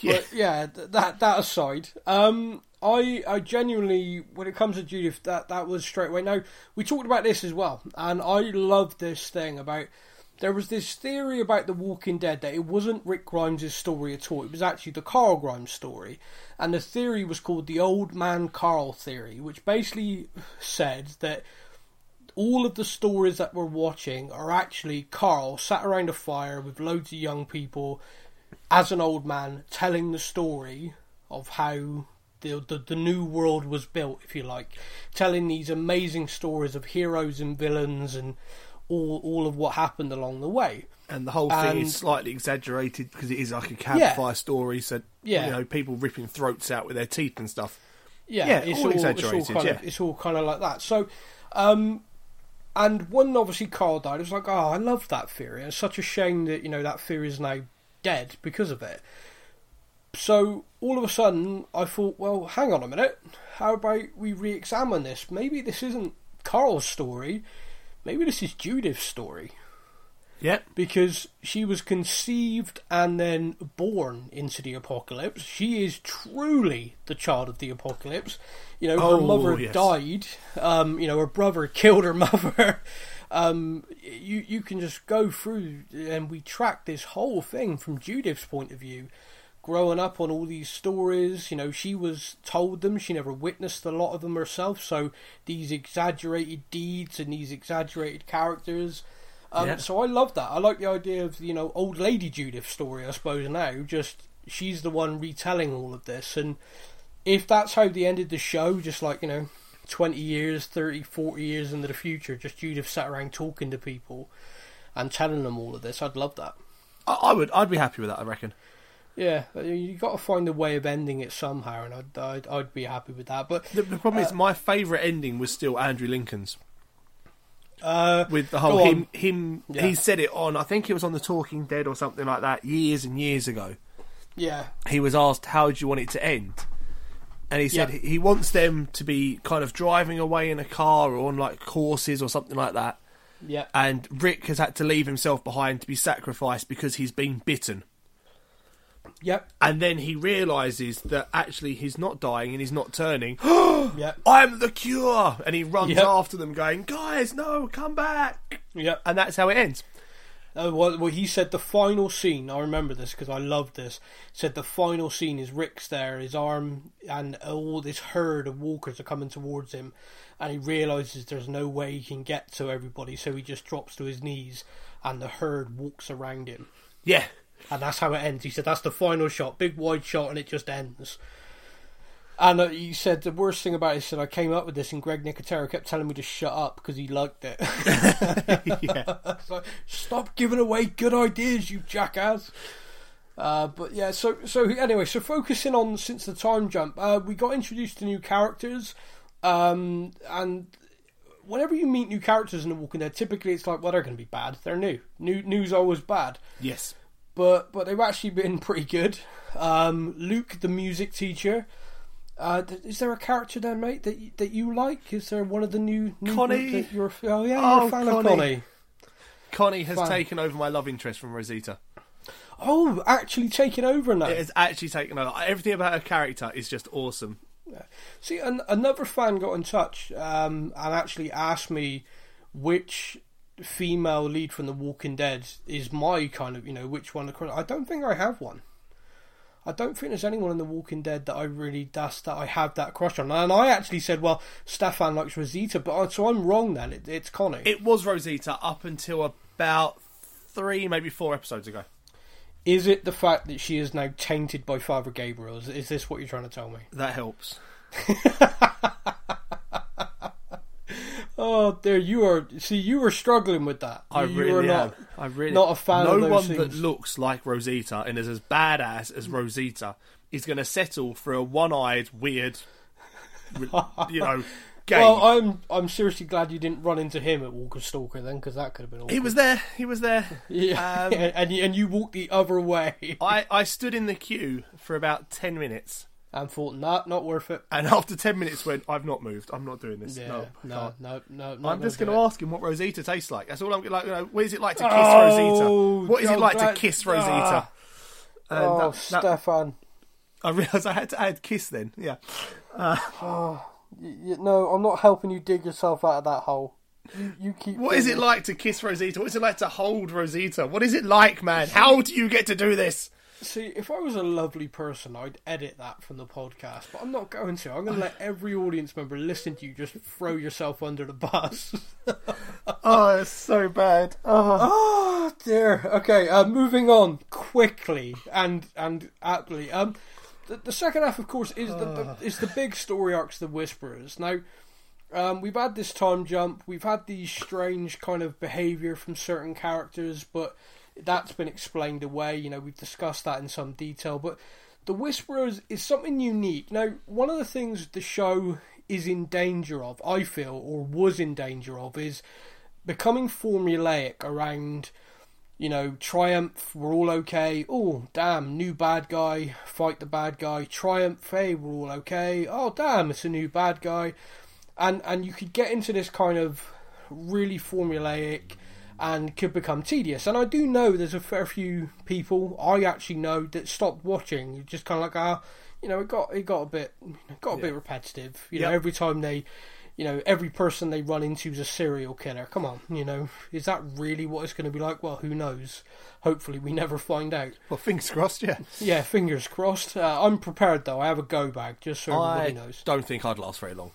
Yeah. But yeah, that that aside, um, I I genuinely, when it comes to Judith, that that was straight away. Now we talked about this as well, and I love this thing about. There was this theory about The Walking Dead that it wasn't Rick Grimes' story at all. It was actually the Carl Grimes story, and the theory was called the Old Man Carl theory, which basically said that all of the stories that we're watching are actually Carl sat around a fire with loads of young people as an old man telling the story of how the, the the new world was built, if you like, telling these amazing stories of heroes and villains and all all of what happened along the way. And the whole thing is slightly exaggerated because it is like a campfire Yeah. story. So Yeah. you know, people ripping throats out with their teeth and stuff. Yeah, Yeah, it's all all, exaggerated, It's all kind yeah. of it's all kind of like that. So, um, and when obviously Carl died, it was like, oh, I love that theory. It's such a shame that you know that theory is now dead because of it. So all of a sudden, I thought, well, hang on a minute. How about we re-examine this? Maybe this isn't Carl's story. Maybe this is Judith's story Yep. because she was conceived and then born into the apocalypse. She is truly the child of the apocalypse. You know, her Oh, mother yes. died. Um, you know, her brother killed her mother. Um, you you can just go through and we track this whole thing from Judith's point of view. Growing up on all these stories, you know, she was told them. She never witnessed a lot of them herself. So these exaggerated deeds and these exaggerated characters. Um, Yeah. So I love that. I like the idea of you know old lady Judith's story. I suppose now, just she's the one retelling all of this, and if that's how they ended the show, just like you know, twenty years, 30, 40 years into the future, just Judith sat around talking to people and telling them all of this, I'd love that. I, I would. I'd be happy with that. I reckon. Yeah, you got to find a way of ending it somehow, and I'd I'd, I'd be happy with that. But The, the problem is, my favourite ending was still Andrew Lincoln's. uh, with the whole him him Yeah. he said it on I think it was on the Talking Dead or something like that years and years ago. yeah, He was asked how do you want it to end, and he said Yeah. he wants them to be kind of driving away in a car or on like horses or something like that. yeah, And Rick has had to leave himself behind to be sacrificed because he's been bitten. Yeah, And then he realizes that actually he's not dying and he's not turning. yeah, I'm the cure, and he runs Yep. after them, going, "Guys, no, come back!" yeah. And that's how it ends. Uh, well, well, he said the final scene. I remember this because I loved this. Said the final scene is Rick's there, his arm, and all this herd of walkers are coming towards him, and he realizes there's no way he can get to everybody, so he just drops to his knees, and the herd walks around him, Yeah, and that's how it ends. He said that's the final shot, big wide shot, and it just ends. And uh, he said the worst thing about it, he said I came up with this, and Greg Nicotero kept telling me to shut up because he liked it. yeah. Like, stop giving away good ideas, you jackass. Uh, but yeah, so so anyway, so focusing on since the time jump, uh, we got introduced to new characters, um, and whenever you meet new characters in The Walking Dead, typically it's like, well, they're going to be bad. They're new. New news always bad, Yes. But but they've actually been pretty good. Um, Luke, the music teacher. Uh, is there a character then, mate, that you, that you like? Is there one of the new, new Connie. that you're? Oh yeah, you're Oh, a fan of Connie. Connie. Connie has Fine. taken over my love interest from Rosita. Oh, actually taking over now. It has actually taken over. Everything about her character is just awesome. See, an, another fan got in touch um, and actually asked me which female lead from The Walking Dead is my kind of, you know, which one. I don't think I have one. I don't think there's anyone in The Walking Dead that I really that's that I have that crush on. And I actually said, well, Stefan likes Rosita, but I- so I'm wrong then. It, it's Connie. It was Rosita up until about three, maybe four episodes ago. Is it the fact that she is now tainted by Father Gabriel? Is, is this what you're trying to tell me? That helps. Oh, there you are. See, you were struggling with that. I you really were am. I really not a fan No of those one things. that looks like Rosita and is as badass as Rosita is going to settle for a one-eyed, weird, you know, gay. Well, I'm I'm seriously glad you didn't run into him at Walker Stalker then, because that could have been awkward. he was there. He was there. yeah, Um, and you, and you walked the other way I, I stood in the queue for about ten minutes, and thought, nah, not worth it. and after ten minutes, went, "I've not moved. I'm not doing this. Yeah, no, no, no, no, no. I'm just going to ask him what Rosita tastes like. That's all I'm like. You know, what is it like to kiss Oh, Rosita? What is it oh, like that- to kiss Rosita? ah. And Oh, that- that- Stefan. I realised I had to add kiss then. Yeah. Y- y- no, I'm not helping you dig yourself out of that hole. You, you keep. What is it like to kiss Rosita? What is it like to hold Rosita? What is it like, man? How do you get to do this? See, if I was a lovely person, I'd edit that from the podcast, but I'm not going to. I'm going to let every audience member listen to you just throw yourself under the bus. Oh, it's so bad. Oh. Oh dear. Okay, uh, moving on quickly and and aptly. Um, the, the second half, of course, is the, the is the big story arcs, the Whisperers. Now, um, we've had this time jump, we've had these strange kind of behaviour from certain characters, but that's been explained away. You know, we've discussed that in some detail, but the Whisperers is something unique. Now, one of the things the show is in danger of, I feel, or was in danger of, is becoming formulaic around you know, Triumph, we're all okay. Oh, damn, new bad guy, fight the bad guy. Triumph, hey, we're all okay. Oh, damn, it's a new bad guy. And and you could get into this kind of really formulaic and could become tedious. And I do know there's a fair few people I actually know that stopped watching. Just kind of like, ah, you know, it got it got a bit got a Yeah. bit repetitive. You Yep. know, every time they you know, every person they run into is a serial killer. Come on, you know, is that really what it's going to be like? Well, who knows? Hopefully, we never find out. Well, fingers crossed. Yeah. Yeah, fingers crossed. Uh, I'm prepared though. I have a go bag just so I everybody knows. don't think I'd last very long.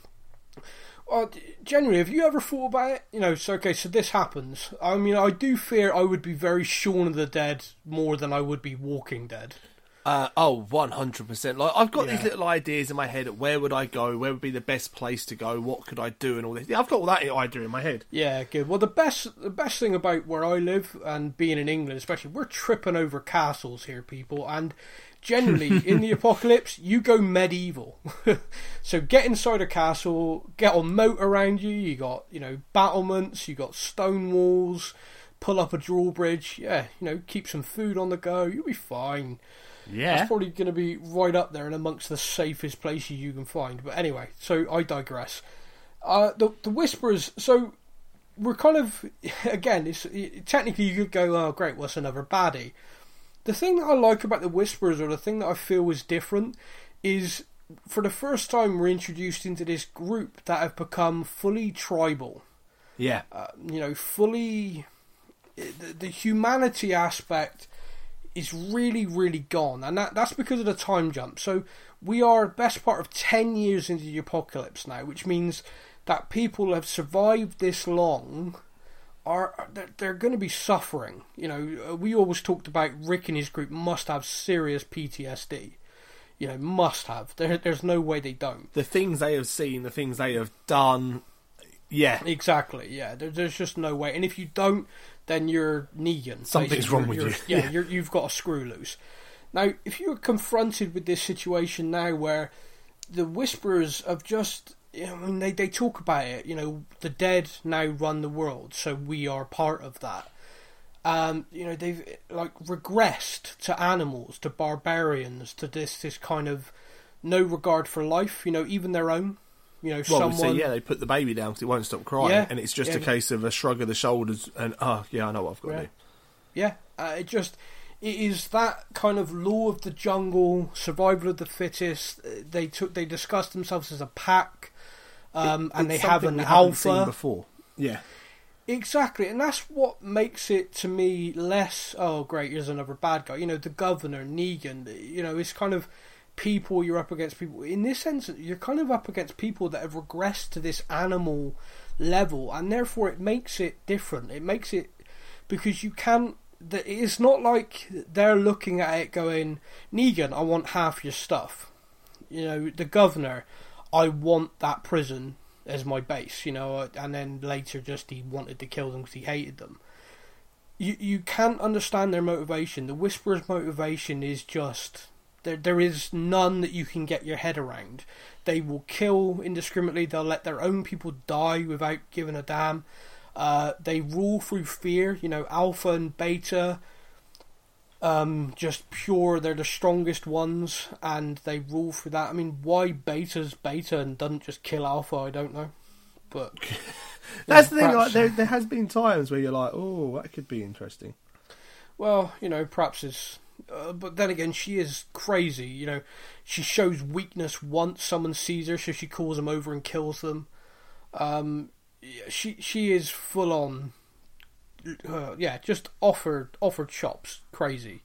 Uh, d- generally, have you ever thought about it? You know, so okay, so this happens. I mean, I do fear I would be very Shaun of the Dead more than I would be Walking Dead. Uh, oh, 100%. Like, I've got Yeah. these little ideas in my head of where would I go, where would be the best place to go, what could I do, and all this. Yeah, I've got all that idea in my head. Yeah, good. Well, the best the best thing about where I live and being in England, especially, we're tripping over castles here, people, and generally in the apocalypse, you go medieval. so get inside a castle, get a moat around you. You got you know battlements, you got stone walls. Pull up a drawbridge, yeah, you know, keep some food on the go. You'll be fine. Yeah. It's probably going to be right up there and amongst the safest places you can find. But anyway, so I digress. Uh, the the whispers. So we're kind of again. It's it, technically you could go, oh great, what's another baddie? The thing that I like about the whispers, or the thing that I feel is different, is for the first time we're introduced into this group that have become fully tribal Yeah. uh, you know, fully the, the humanity aspect is really, really gone, and that that's because of the time jump. So we are best part of ten years into the apocalypse now, which means that people have survived this long are they're, going to be suffering. You know, we always talked about Rick and his group must have serious PTSD. You know, must have. There, there's no way they don't. The things they have seen, the things they have done. Yeah. Exactly. Yeah. There, there's just no way. And if you don't, then you're Negan. Something's basically. wrong with You're- you. Yeah. Yeah. You're, you've got a screw loose. Now, if you're confronted with this situation now, where the Whisperers have just, I mean, they they talk about it. You know, the dead now run the world, so we are part of that. Um, you know, they've like regressed to animals, to barbarians, to this this kind of no regard for life. You know, even their own. You know, Well, we someone. yeah, they put the baby down because it won't stop crying, Yeah. and it's just Yeah. a case of a shrug of the shoulders and, oh, yeah, I know what I've got Yeah. to do. Yeah, uh, it just it is that kind of law of the jungle, survival of the fittest. Uh, They took they discussed themselves as a pack, um, and they have an we haven't seen alpha. before. Yeah. Exactly, and that's what makes it to me less. Oh, great! Here's another bad guy. You know, the governor Negan. You know, it's kind of people you're up against. People in this sense, you're kind of up against people that have regressed to this animal level, and therefore it makes it different. It makes it because you can't. that It's not like they're looking at it going, Negan, I want half your stuff. You know, the governor, I want that prison as my base, you know, and then later just he wanted to kill them because he hated them. You you can't understand their motivation. The Whisperer's motivation is just there. There is none that you can get your head around. They will kill indiscriminately. They'll let their own people die without giving a damn. Uh, they rule through fear. You know, Alpha and Beta. Um, just pure. They're the strongest ones, and they rule through that. I mean, why Beta's Beta and doesn't just kill Alpha? I don't know, but That's the thing, like, there, there has been times where you're like, oh, that could be interesting. Well, you know, perhaps it's. Uh, but then again, she is crazy. You know, she shows weakness once someone sees her, so she calls them over and kills them. Um, yeah, she she is full on. Uh, yeah, just offered offered chops, crazy.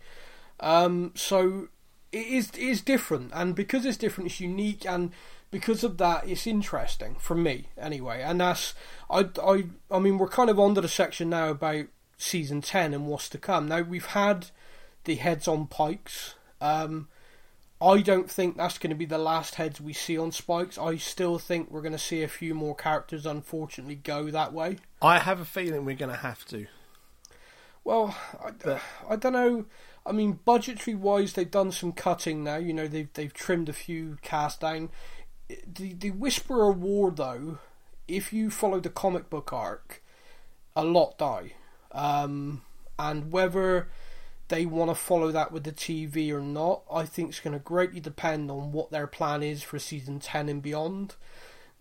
Um, so it is it is different, and because it's different, it's unique, and because of that, it's interesting for me anyway. And that's I I I mean we're kind of onto the section now about season ten and what's to come. Now we've had the heads on pikes. Um, I don't think that's going to be the last heads we see on Spikes. I still think we're going to see a few more characters, unfortunately, go that way. I have a feeling we're going to have to. Well, I, I don't know. I mean, budgetary wise, they've done some cutting now. You know, they've they've trimmed a few cast down. The the Whisperer War, though, if you follow the comic book arc, a lot die, um, and whether they want to follow that with the TV or not, I think it's going to greatly depend on what their plan is for season ten and beyond.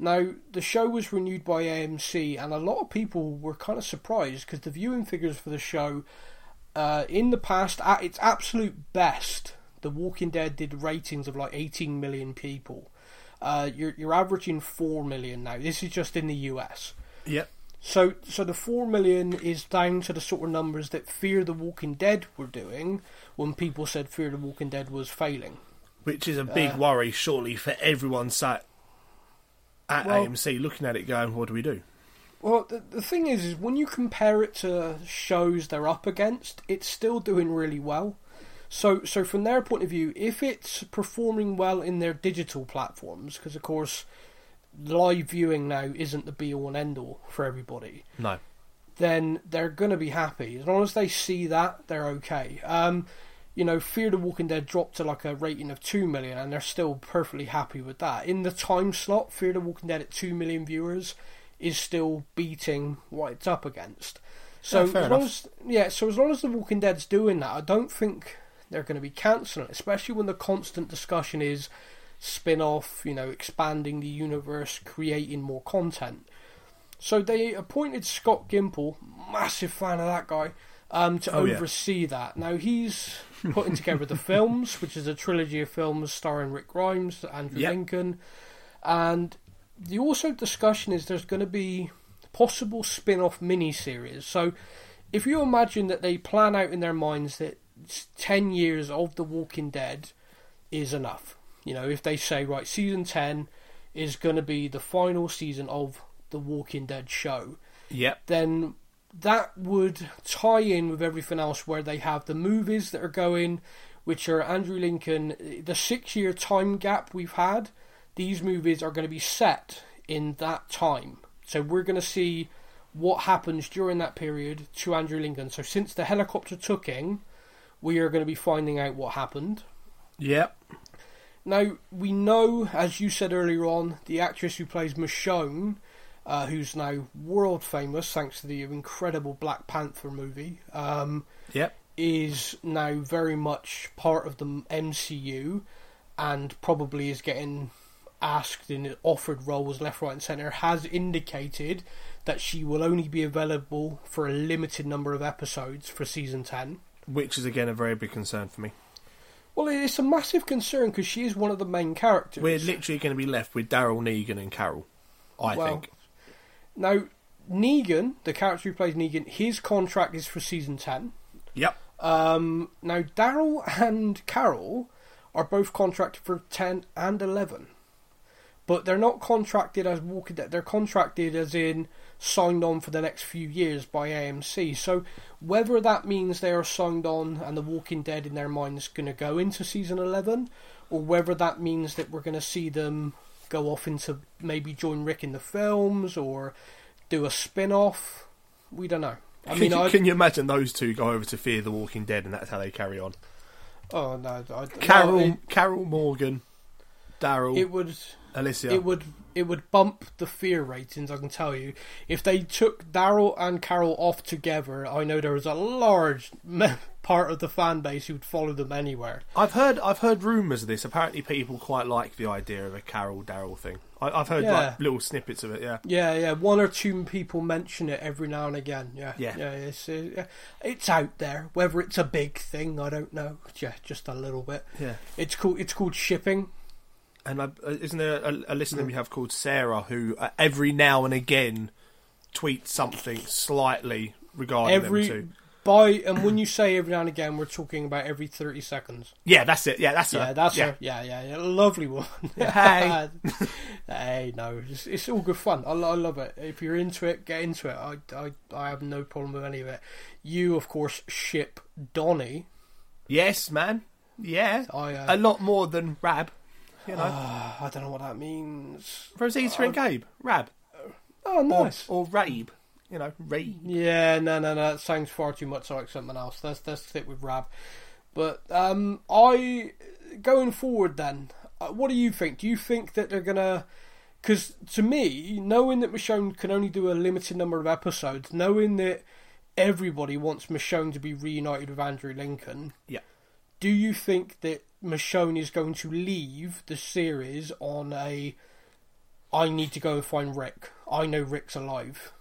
Now, the show was renewed by AMC, and a lot of people were kind of surprised because the viewing figures for the show, uh, in the past, at its absolute best, The Walking Dead did ratings of like 18 million people. Uh, you're you're averaging four million now. This is just in the US. Yep. So so the four million is down to the sort of numbers that Fear the Walking Dead were doing when people said Fear the Walking Dead was failing. Which is a big Uh, worry, surely, for everyone sat at Well- AMC looking at it going, what do we do? Well, the, the thing is, is when you compare it to shows they're up against, it's still doing really well. So, so from their point of view, if it's performing well in their digital platforms, because of course, live viewing now isn't the be all and end all for everybody, No. then they're going to be happy. As long as they see that, they're okay. Um, you know, Fear the Walking Dead dropped to like a rating of 2 million, and they're still perfectly happy with that. In the time slot, Fear the Walking Dead at 2 million viewers is still beating what it's up against. So, Yeah, fair as long as, yeah, so as long as The Walking Dead's doing that, I don't think they're going to be cancelling it, especially when the constant discussion is spin off, you know, expanding the universe, creating more content. So they appointed Scott Gimple, massive fan of that guy, um, to Oh, yeah. oversee that. Now he's putting together the films, which is a trilogy of films starring Rick Grimes, Andrew Yep. Lincoln, and the also discussion is there's going to be possible spin-off mini-series. So if you imagine that they plan out in their minds that 10 years of The Walking Dead is enough. You know, if they say, right, season 10 is going to be the final season of The Walking Dead show, Yep. then that would tie in with everything else where they have the movies that are going, which are Andrew Lincoln, the six year time gap we've had, these movies are going to be set in that time. So we're going to see what happens during that period to Andrew Lincoln. So since the helicopter took tooking, we are going to be finding out what happened. Yep. Now, we know, as you said earlier on, the actress who plays Michonne, uh, who's now world famous thanks to the incredible Black Panther movie, um, Yep. is now very much part of the MCU and probably is getting asked and offered roles left, right, and centre, has indicated that she will only be available for a limited number of episodes for season 10. Which is, again, a very big concern for me. Well, it's a massive concern because she is one of the main characters. We're literally going to be left with Daryl Negan and Carol, I Well, think. Now, Negan, the character who plays Negan, his contract is for season 10. Yep. Um, now, Daryl and Carol are both contracted for 10 and 11. But they're not contracted as Walking Dead. They're contracted as in signed on for the next few years by AMC. So whether that means they are signed on and The Walking Dead in their mind is going to go into season 11, or whether that means that we're going to see them go off into maybe join Rick in the films or do a spin off, we don't know. I can, mean, you, can you imagine those two go over to Fear the Walking Dead and that's how they carry on? oh no, I, Carol, no, it, Carol Morgan, Daryl, it would Alicia. it would it would bump the fear ratings. I can tell you, if they took Daryl and Carol off together, I know there was a large part of the fan base who would follow them anywhere. I've heard I've heard rumours of this. Apparently, people quite like the idea of a Carol Daryl thing. I, I've heard Yeah. like little snippets of it. Yeah, Yeah, yeah, one or two people mention it every now and again. Yeah, Yeah. yeah, it's uh, yeah. it's out there. Whether it's a big thing, I don't know. Yeah, just a little bit. yeah. It's called it's called shipping. And I, uh, isn't there a, a listener we have called Sarah who uh, every now and again tweets something slightly regarding Every them too? by and when you say every now and again, we're talking about every thirty seconds. Yeah, that's it. Yeah, that's it. Yeah, her. that's yeah. her. Yeah, yeah, yeah. Lovely one. Hey. hey, no, it's, it's all good fun. I, I love it. If you're into it, get into it. I, I, I have no problem with any of it. You, of course, ship Donnie. Yes, man. Yeah, I, uh, a lot more than Rab. You know, I don't know what that means. Rosita and Gabe, Rab, Oh, nice. or Rabe. You know, Rabe. Yeah, no, no, no. It sounds far too much like something else. Let's let's stick with Rab. But um, I going forward then. Uh, what do you think? Do you think that they're gonna? Because to me, knowing that Michonne can only do a limited number of episodes, knowing that everybody wants Michonne to be reunited with Andrew Lincoln, Yeah. do you think that Michonne is going to leave the series on a I need to go and find Rick. I know Rick's alive.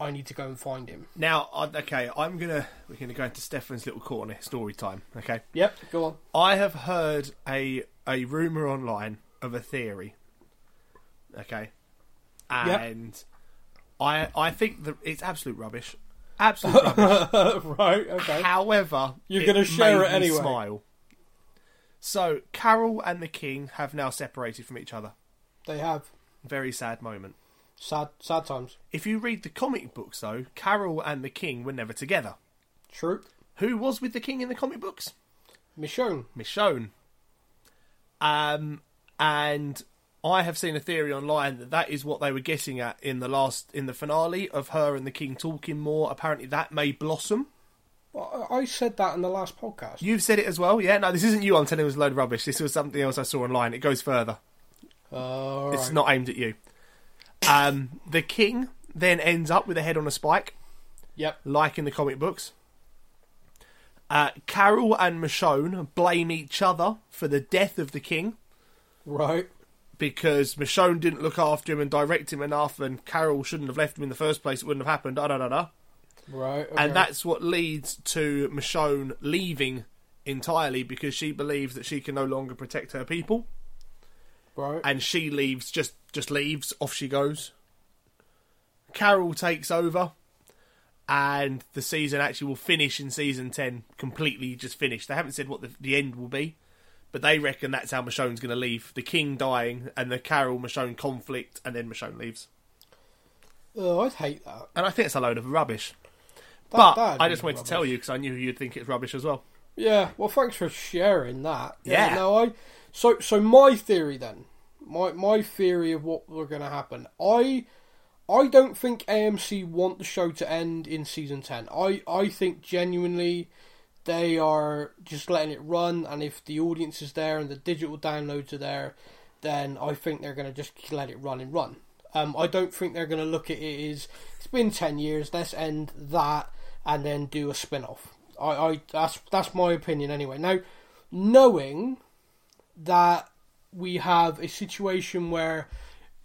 I need to go and find him. Now, okay, I'm gonna we're gonna go into Stefan's little corner story time. Okay, Yep, go on. I have heard a a rumor online of a theory. Okay, and I I think that it's absolute rubbish. Absolute rubbish. right, okay. However, You're gonna share it anyway. Smile. So Carol and the King have now separated from each other. They have Very sad moment. sad sad times. If you read the comic books, though, Carol and the King were never together. True. Who was with the King in the comic books? Michonne. Michonne. Um, and I have seen a theory online that that is what they were getting at in the last in the finale of her and the King talking more. Apparently, that may blossom. I I said that in the last podcast. You've said it as well, yeah. No, this isn't you. I'm telling you, it was a load of rubbish. This was something else I saw online. It goes further. Uh, It's right. not aimed at you. Um, the King then ends up with a head on a spike, Yep. like in the comic books. Uh, Carol and Michonne blame each other for the death of the King. Right. because Michonne didn't look after him and direct him enough, and Carol shouldn't have left him in the first place. It wouldn't have happened. Da da da da. Right. Okay. And that's what leads to Michonne leaving entirely because she believes that she can no longer protect her people, right. and she leaves. Just just leaves. Off she goes. Carol takes over, and the season actually will finish in season ten completely just finished. They haven't said what the, the end will be. But they reckon that's how Michonne's going to leave. The king dying and the Carol Michonne conflict, and then Michonne leaves. oh, I'd hate that. And I think it's a load of rubbish. That- but I just wanted to tell you because I knew you'd think it's rubbish as well. Yeah, well, thanks for sharing that. Yeah. No, I. So, so my theory then, my my theory of what were going to happen. I, I don't think AMC want the show to end in season ten. I I think genuinely, they are just letting it run, and if the audience is there and the digital downloads are there, then I think they're going to just let it run and run. Um, I don't think they're going to look at it as it's been ten years. Let's end that and then do a spin off. I, I that's that's my opinion anyway. Now, knowing that we have a situation where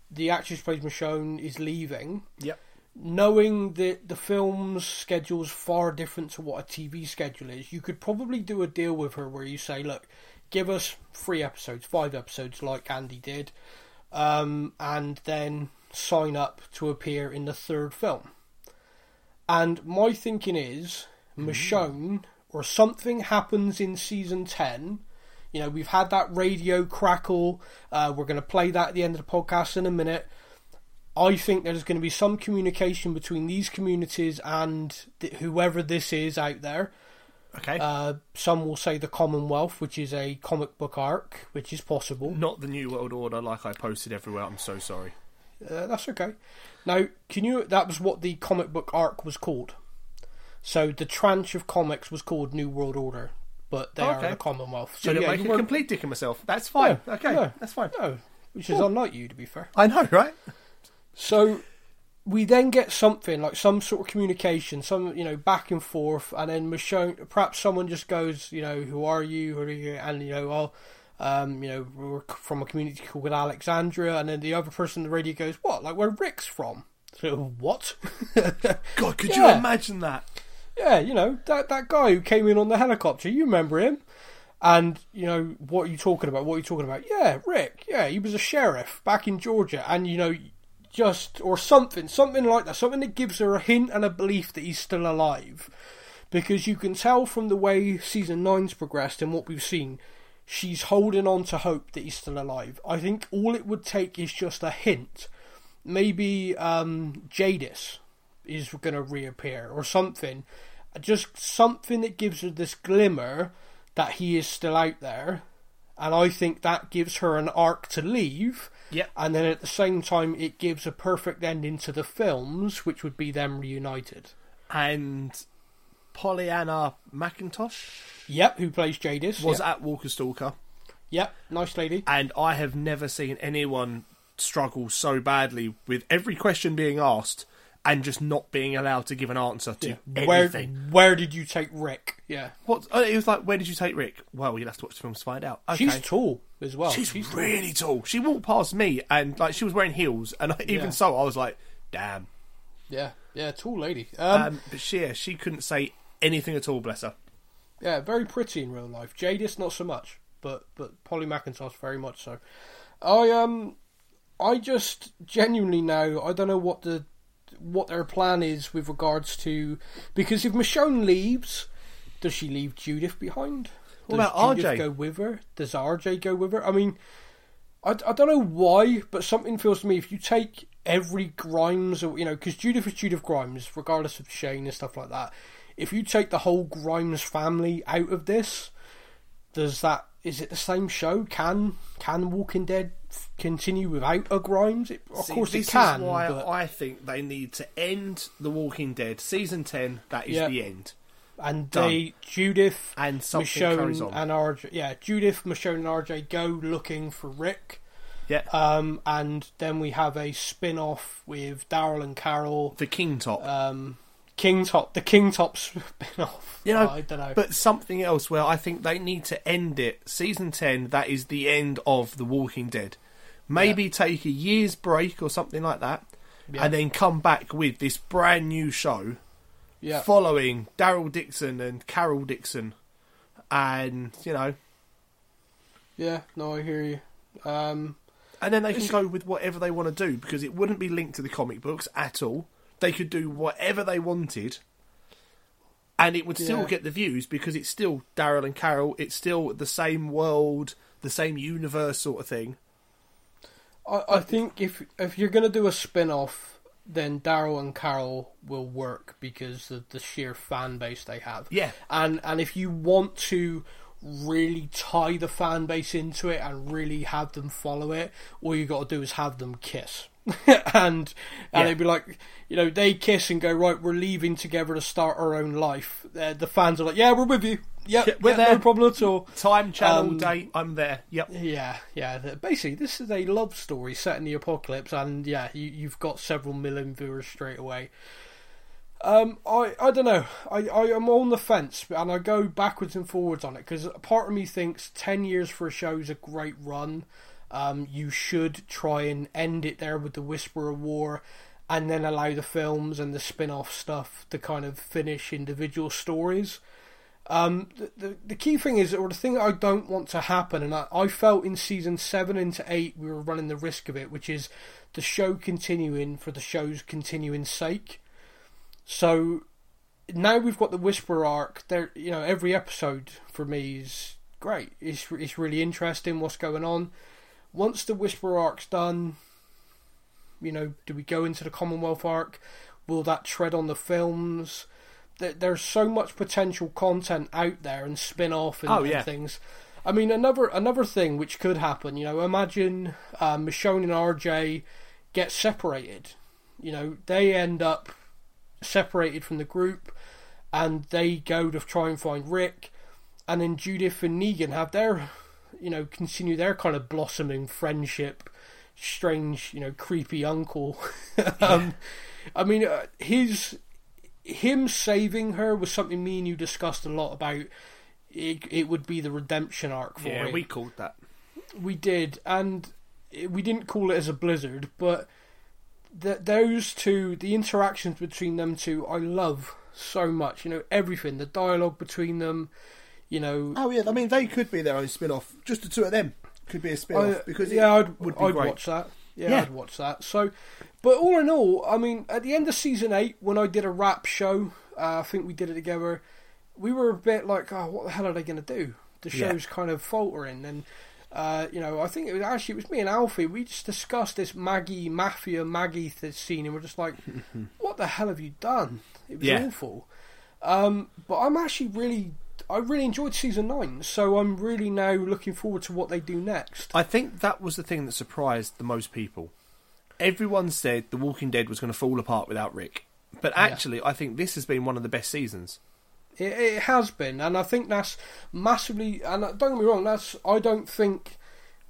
the actress plays Michonne is leaving, Yep. knowing that the film's schedule is far different to what a TV schedule is, you could probably do a deal with her where you say, look, give us three episodes, five episodes, like Andy did, um, and then sign up to appear in the third film. And my thinking is, Michonne, or something happens in season 10. You know, we've had that radio crackle. Uh, we're going to play that at the end of the podcast in a minute. I think there's going to be some communication between these communities and th- whoever this is out there. Okay. Uh, some will say the Commonwealth, which is a comic book arc, which is possible. Not the New World Order like I posted everywhere. I'm so sorry. Uh, that's okay. Now, can you? That was what the comic book arc was called. So the tranche of comics was called New World Order, but they Okay. are the Commonwealth. So yeah, making you a complete dick of myself. That's fine. Yeah, okay. yeah. That's fine. No, which is unlike you, to be fair. I know, right? So we then get something like some sort of communication, some you know back and forth, and then Michonne, perhaps someone just goes, you know, who are you? Who are you? And you know, oh, um, you know, we're from a community called Alexandria, and then the other person on the radio goes, what? Like where Rick's from? So what? God, could Yeah. you imagine that? yeah, you know that that guy who came in on the helicopter. You remember him? And you know what are you talking about? What are you talking about? Yeah, Rick. Yeah, he was a sheriff back in Georgia, and you know, just or something, something like that, something that gives her a hint and a belief that he's still alive, because you can tell from the way season nine's progressed and what we've seen, she's holding on to hope that he's still alive. I think all it would take is just a hint, maybe um, Jadis is going to reappear or something, just something that gives her this glimmer that he is still out there, and I think that gives her an arc to leave. Yep. And then at the same time, it gives a perfect ending to the films, which would be them reunited. And Pollyanna McIntosh Yep, who plays Jadis? was yep. at Walker Stalker, yep, nice lady. and I have never seen anyone struggle so badly with every question being asked and just not being allowed to give an answer to Where anything. where did you take Rick? Yeah, What? oh, It was like, where did you take Rick? Well, you'll have to watch the films to find out. Okay. she's tall as well. She's, tall. really tall. She walked past me and like she was wearing heels, and I, even Yeah. so, I was like, "Damn." yeah, yeah, tall lady. Um, Um, but she, yeah, she couldn't say anything at all. Bless her. Yeah, very pretty in real life. Jadis not so much, but but Polly McIntosh very much so. I um I just genuinely now I don't know what the what their plan is with regards to because if Michonne leaves, does she leave Judith behind? What Does about Judith RJ? go with her? Does RJ go with her? I mean, I, I don't know why, but something feels to me if you take every Grimes, or you know, because Judith is Judith Grimes, regardless of Shane and stuff like that. If you take the whole Grimes family out of this, does that is it the same show? Can can Walking Dead continue without a Grimes? It, of See, course it can. is why but, I think they need to end The Walking Dead season ten. That is Yeah. the end. and done. they Judith And Michonne on. and RJ. Yeah, Judith, Michonne, and RJ go looking for Rick. Yeah, Um, and then we have a spin off with Daryl and Carol. the King Top. Um, King Top, the King Top spin off. you know, I don't know. but something else where I think they need to end it. Season ten. That is the end of The Walking Dead. Maybe take a year's break or something like that, Yeah. and then come back with this brand new show yeah, following Daryl Dixon and Carol Dixon, and you know, yeah. No, I hear you. Um, and then they can go with whatever they want to do because it wouldn't be linked to the comic books at all. They could do whatever they wanted, and it would still Yeah. get the views because it's still Daryl and Carol. It's still the same world, the same universe, sort of thing. I, I think if if you're gonna do a spin off, then Daryl and Carol will work because of the sheer fan base they have. Yeah. and and if you want to really tie the fan base into it and really have them follow it, all you got to do is have them kiss. and and Yeah. it'd be like you know they kiss and go right we're leaving together to start our own life uh, the fans are like yeah we're with you yep, Yeah, we're yeah, there. no problem at all Time channel Um, date. I'm there. Yep. yeah, yeah. Basically, this is a love story set in the apocalypse, and yeah, you, you've got several million viewers straight away. Um, I I don't know. I I am on the fence, and I go backwards and forwards on it because part of me thinks ten years for a show is a great run. Um, you should try and end it there with the Whisper of War, and then allow the films and the spin-off stuff to kind of finish individual stories. Um, the, the the key thing is, or the thing I don't want to happen, and I, I felt in season seven into eight we were running the risk of it, which is the show continuing for the show's continuing sake. So now we've got the Whisper arc. There, you know, every episode for me is great. It's it's really interesting what's going on. Once the Whisper arc's done, you know, do we go into the Commonwealth arc? Will that tread on the films? There's so much potential content out there and spin off and, Oh, and things. I mean, another another thing which could happen, you know, imagine um, Michonne and RJ get separated. You know, they end up separated from the group, and they go to try and find Rick, and then Judith and Negan have their, you know, continue their kind of blossoming friendship. Strange, you know, creepy uncle. um, I mean, uh, his him saving her was something me and you discussed a lot about. It, it would be the redemption arc for Yeah, him. we called that. We did, and we didn't call it as a blizzard, but th those two, the interactions between them two, I love so much. You know, everything, the dialogue between them. You know, Oh yeah, I mean they could be their own spin-off. Just the two of them could be a spin-off I- because yeah, I'd, would be I'd great. watch that. Yeah, Yeah. I'd watch that. So, but all in all, I mean, at the end of season eight, when I did a wrap show, uh, I think we did it together. We were a bit like, oh, what the hell are they going to do? The Yeah. show's kind of faltering, and uh, you know, I think it was actually it was me and Alfie. We just discussed this Maggie Mafia Maggie th- scene, and we're just like, what the hell have you done? It was Yeah. awful. Um, but I'm actually really, I really enjoyed season nine, so I'm really now looking forward to what they do next. I think that was the thing that surprised the most people. Everyone said The Walking Dead was going to fall apart without Rick, but actually, I think this has been one of the best seasons. It, it has been, and I think that's massively. And uh, don't get me wrong, that's I don't think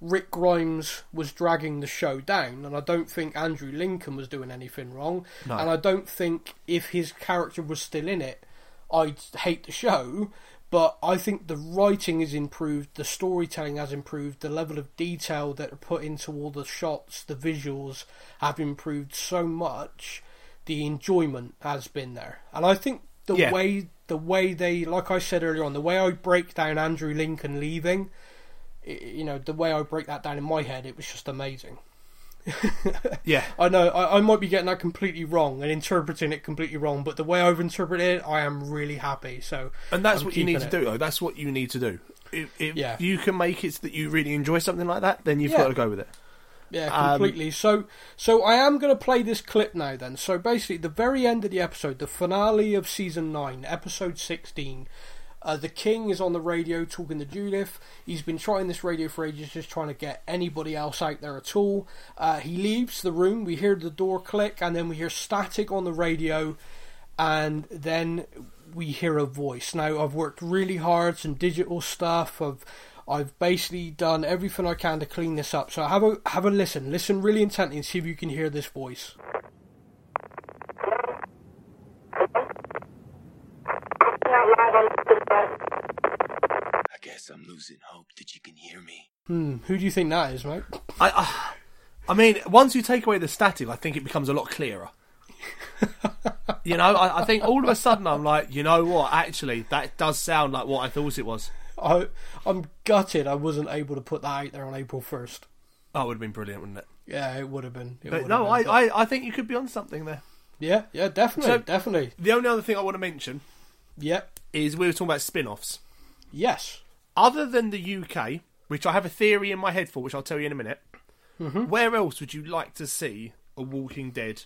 Rick Grimes was dragging the show down, and I don't think Andrew Lincoln was doing anything wrong, No. and I don't think if his character was still in it, I'd hate the show. But I think the writing has improved, the storytelling has improved, the level of detail that are put into all the shots, the visuals have improved so much. The enjoyment has been there, and I think the Yeah. way the way they, like I said earlier on, the way I break down Andrew Lincoln leaving, you know, the way I break that down in my head, it was just amazing. Yeah, I know I, I might be getting that completely wrong and interpreting it completely wrong, but the way I've interpreted it, I am really happy. So, and that's I'm what you need to do. Though that's what you need to do. If, if Yeah. you can make it so that you really enjoy something like that, then you've Yeah. got to go with it. Yeah, Um, completely. so, so I am going to play this clip now. Then, so basically, the very end of the episode, the finale of season nine, episode sixteen. Uh, the king is on the radio talking to Judith. He's been trying this radio for ages, just trying to get anybody else out there at all. Uh, he leaves the room. We hear the door click, and then we hear static on the radio, and then we hear a voice. Now, I've worked really hard, some digital stuff. I've I've basically done everything I can to clean this up. So have a have a listen. Listen really intently and see if you can hear this voice. I guess I'm losing hope that you can hear me. Hmm, who do you think that is, mate? I, I, I mean, once you take away the static, I think it becomes a lot clearer. you know, I, I think all of a sudden I'm like, you know what? Actually, that does sound like what I thought it was. I I'm gutted I wasn't able to put that out there on April first. Oh, it would have been brilliant, wouldn't it? Yeah, it would have been. But no, have I, but- I, I think you could be on something there. yeah, yeah, definitely, So- definitely. The only other thing I want to mention Yeah, is we were talking about spin offs. yes, Other than the UK, which I have a theory in my head for, which I'll tell you in a minute, Mm-hmm. where else would you like to see a Walking Dead?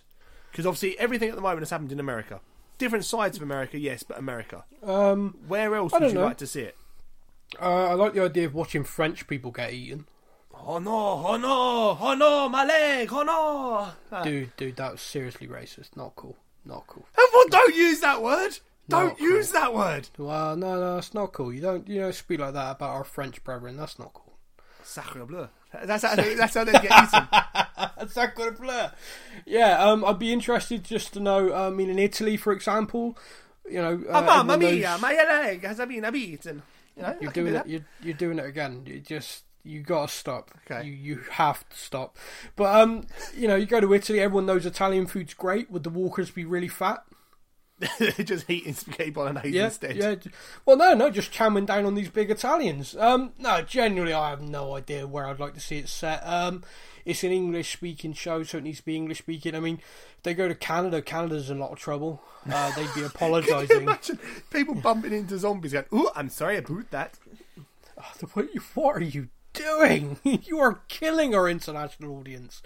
Because obviously everything at the moment has happened in America. Different sides of America, yes, but America. Um, Where else would you know. like to see it? uh, I like the idea of watching French people get eaten. Oh no! Oh no! Oh no! My leg! Oh no! Ah. Dude, dude, that was seriously racist. Not cool. Not cool. Everyone, don't use that word. Don't Not use that word. Well, no, no, it's not cool. You don't, you don't speak like that about our French brethren. That's not cool. Sacre bleu. That's how they, that's how they get eaten. Sacre bleu. Yeah, um, I'd be interested just to know. I mean, in Italy, for example, you know, uh, Oh, mamma everyone mia! My leg has been beaten. You know, I You're can do doing it. that. You're, you're doing it again. You just you gotta stop. Okay. You you have to stop. But um, you know, you go to Italy. Everyone knows Italian food's great. Would the walkers be really fat? just eating spaghetti bolognese Yeah, instead. yeah. Well, no, no, just chowing down on these big Italians. Um, no, genuinely, I have no idea where I'd like to see it set. Um, it's an English-speaking show, so it needs to be English-speaking. I mean, if they go to Canada, Canada's in a lot of trouble. Uh, they'd be apologising. imagine people bumping into zombies going, "Oh, I'm sorry about that." what are you doing? you are killing our international audience.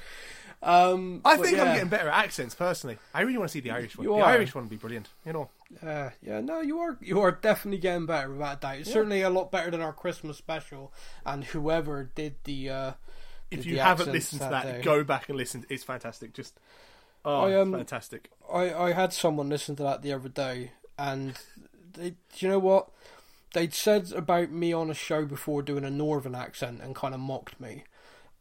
Um, I think yeah. I'm getting better at accents personally. I really want to see the Irish one. You the are. Irish one would be brilliant. You know, Uh, yeah, no, you are you are definitely getting better without a doubt. It's certainly a lot better than our Christmas special and whoever did the. Uh, if you haven't listened to that, go back and listen. It's fantastic. Just oh, I, um, fantastic. I I had someone listen to that the other day, and they, do you know what? They'd said about me on a show before doing a northern accent and kind of mocked me,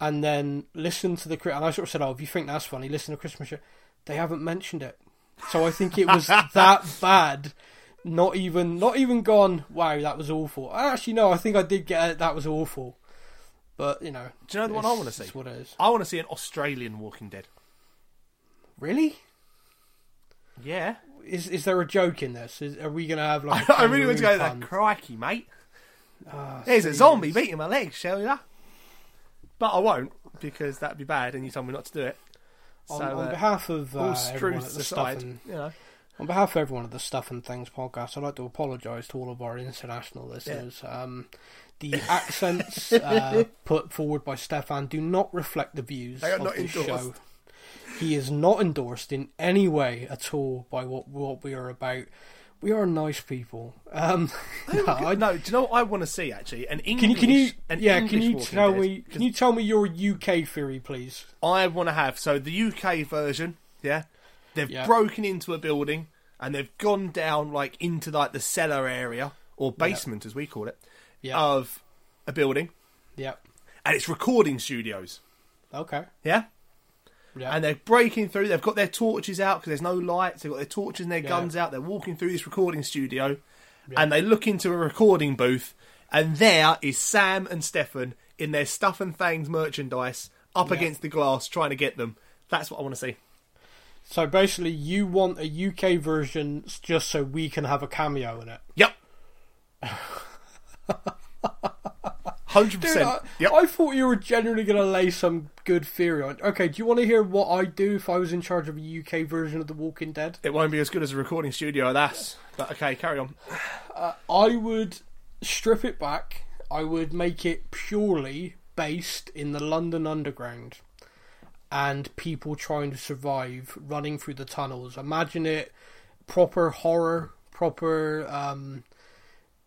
and then listen to the. And I sort of said, "Oh, if you think that's funny, listen to Christmas show." They haven't mentioned it, so I think it was that bad. Not even, not even gone. Wow, that was awful. Actually, no, I think I did get it. That was awful. But you know, Do you know the one I want to see? what it is. I want to see an Australian Walking Dead. Really? Yeah, Is is there a joke in this? Is, are we gonna have like? I really want to go pun? Crikey, mate! Ah, There's a zombie beating my legs, shall ya? But I won't because that'd be bad, and you told me not to do it. On, So, on uh, behalf of uh, all everyone at the aside, stuff and, you know. on behalf of everyone at the Stuff and Things podcast, I'd like to apologise to all of our international listeners. Um, the accents uh, put forward by Stephan do not reflect the views of the show. He is not endorsed in any way at all by what what we are about. We are nice people. Um, no, I, no, do you know what I want to see actually? An English. can you can you yeah? English Can you tell Dead. me? Can you tell me your UK theory, please? I want to have so the UK version. Yeah, they've Yeah. broken into a building and they've gone down like into like the cellar area or basement as we call it Yeah. of a building, Yeah. and it's recording studios. Okay. Yeah. Yeah. and they're breaking through. They've got their torches out because there's no lights. They've got their torches and their Yeah. guns out. They're walking through this recording studio, and they look into a recording booth, and there is Sam and Stephan in their stuff and things merchandise up against the glass, trying to get them. That's what I want to see. so basically, you want a UK version just so we can have a cameo in it. Yep. Hundred percent. I, Yep. I thought you were genuinely going to lay some good theory on. it. Okay, do you want to hear what I'd do if I was in charge of a UK version of The Walking Dead? It won't be as good as a recording studio, that's. But okay, carry on. I would strip it back. I would make it purely based in the London Underground and people trying to survive running through the tunnels. Imagine it proper horror, proper um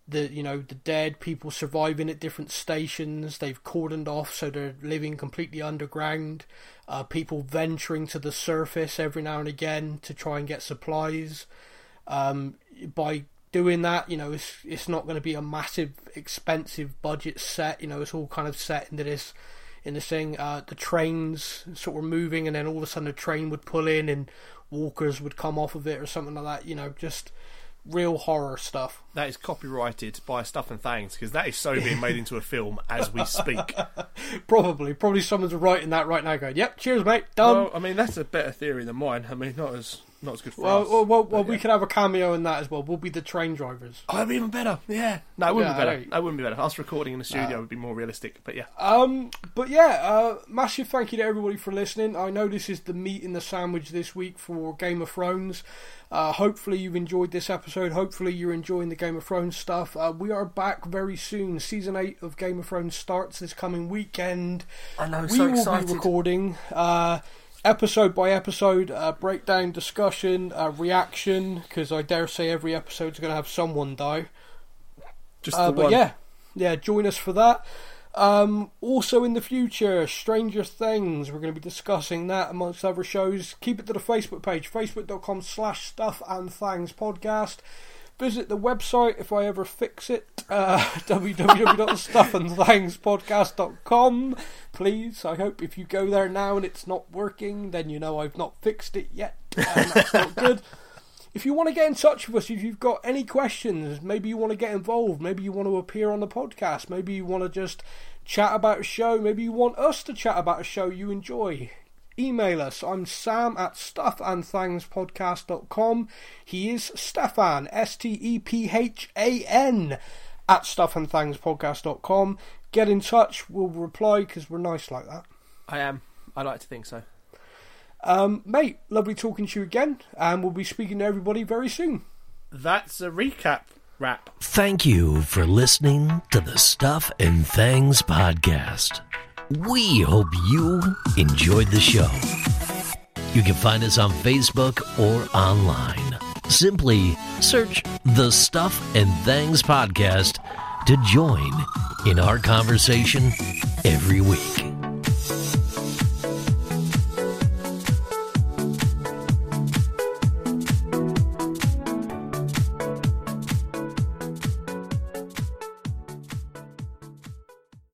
the you know the dead people surviving at different stations they've cordoned off so they're living completely underground uh, people venturing to the surface every now and again to try and get supplies um, by doing that, you know, it's it's not going to be a massive, expensive budget set. You know, it's all kind of set into this in this thing. Uh, the trains sort of moving, and then all of a sudden a train would pull in, and walkers would come off of it, or something like that. You know, just real horror stuff. That is copyrighted by Stuff and Things because that is so being made into a film as we speak. Probably, probably someone's writing that right now, going, "Yep, cheers, mate, done." Well, I mean, that's a better theory than mine. I mean, not as not as good for Well, us. well, well, well but we yeah. could have a cameo in that as well. We'll be the train drivers. Oh, that'd be even better. Yeah. No, it wouldn't Yeah, be better. right. That wouldn't be better. Us recording in the studio would be more realistic. But yeah. Um, but yeah, uh, massive thank you to everybody for listening. I know this is the meat in the sandwich this week for Game of Thrones. Uh, hopefully you've enjoyed this episode. Hopefully you're enjoying the Game of Thrones stuff. Uh, we are back very soon. Season eight of Game of Thrones starts this coming weekend. I know, we so will excited. be recording uh, episode by episode, uh, breakdown, discussion, uh, reaction. Because I dare say every episode's going to have someone die. Just Uh, but one. yeah, yeah, join us for that. Um, also in the future, Stranger Things. We're going to be discussing that amongst other shows. Keep it to the Facebook page, facebook.com slash stuff and things podcast. Visit the website if I ever fix it, uh, www.stuffandthingspodcast.com. Please, I hope if you go there now and it's not working, then you know I've not fixed it yet, and that's not good. If you want to get in touch with us, if you've got any questions, maybe you want to get involved, maybe you want to appear on the podcast, maybe you want to just chat about a show, maybe you want us to chat about a show you enjoy, email us. I'm Sam at stuffandthingspodcast.com. He is Stephan, S T E P H A N, at stuffandthingspodcast.com. Get in touch, we'll reply because we're nice like that. I am. I like to think so. Um, mate, lovely talking to you again, and we'll be speaking to everybody very soon. That's a recap wrap. Thank you for listening to the Stuff and Things podcast. We hope you enjoyed the show. You can find us on Facebook or online. Simply search the Stuff and Things podcast to join in our conversation every week.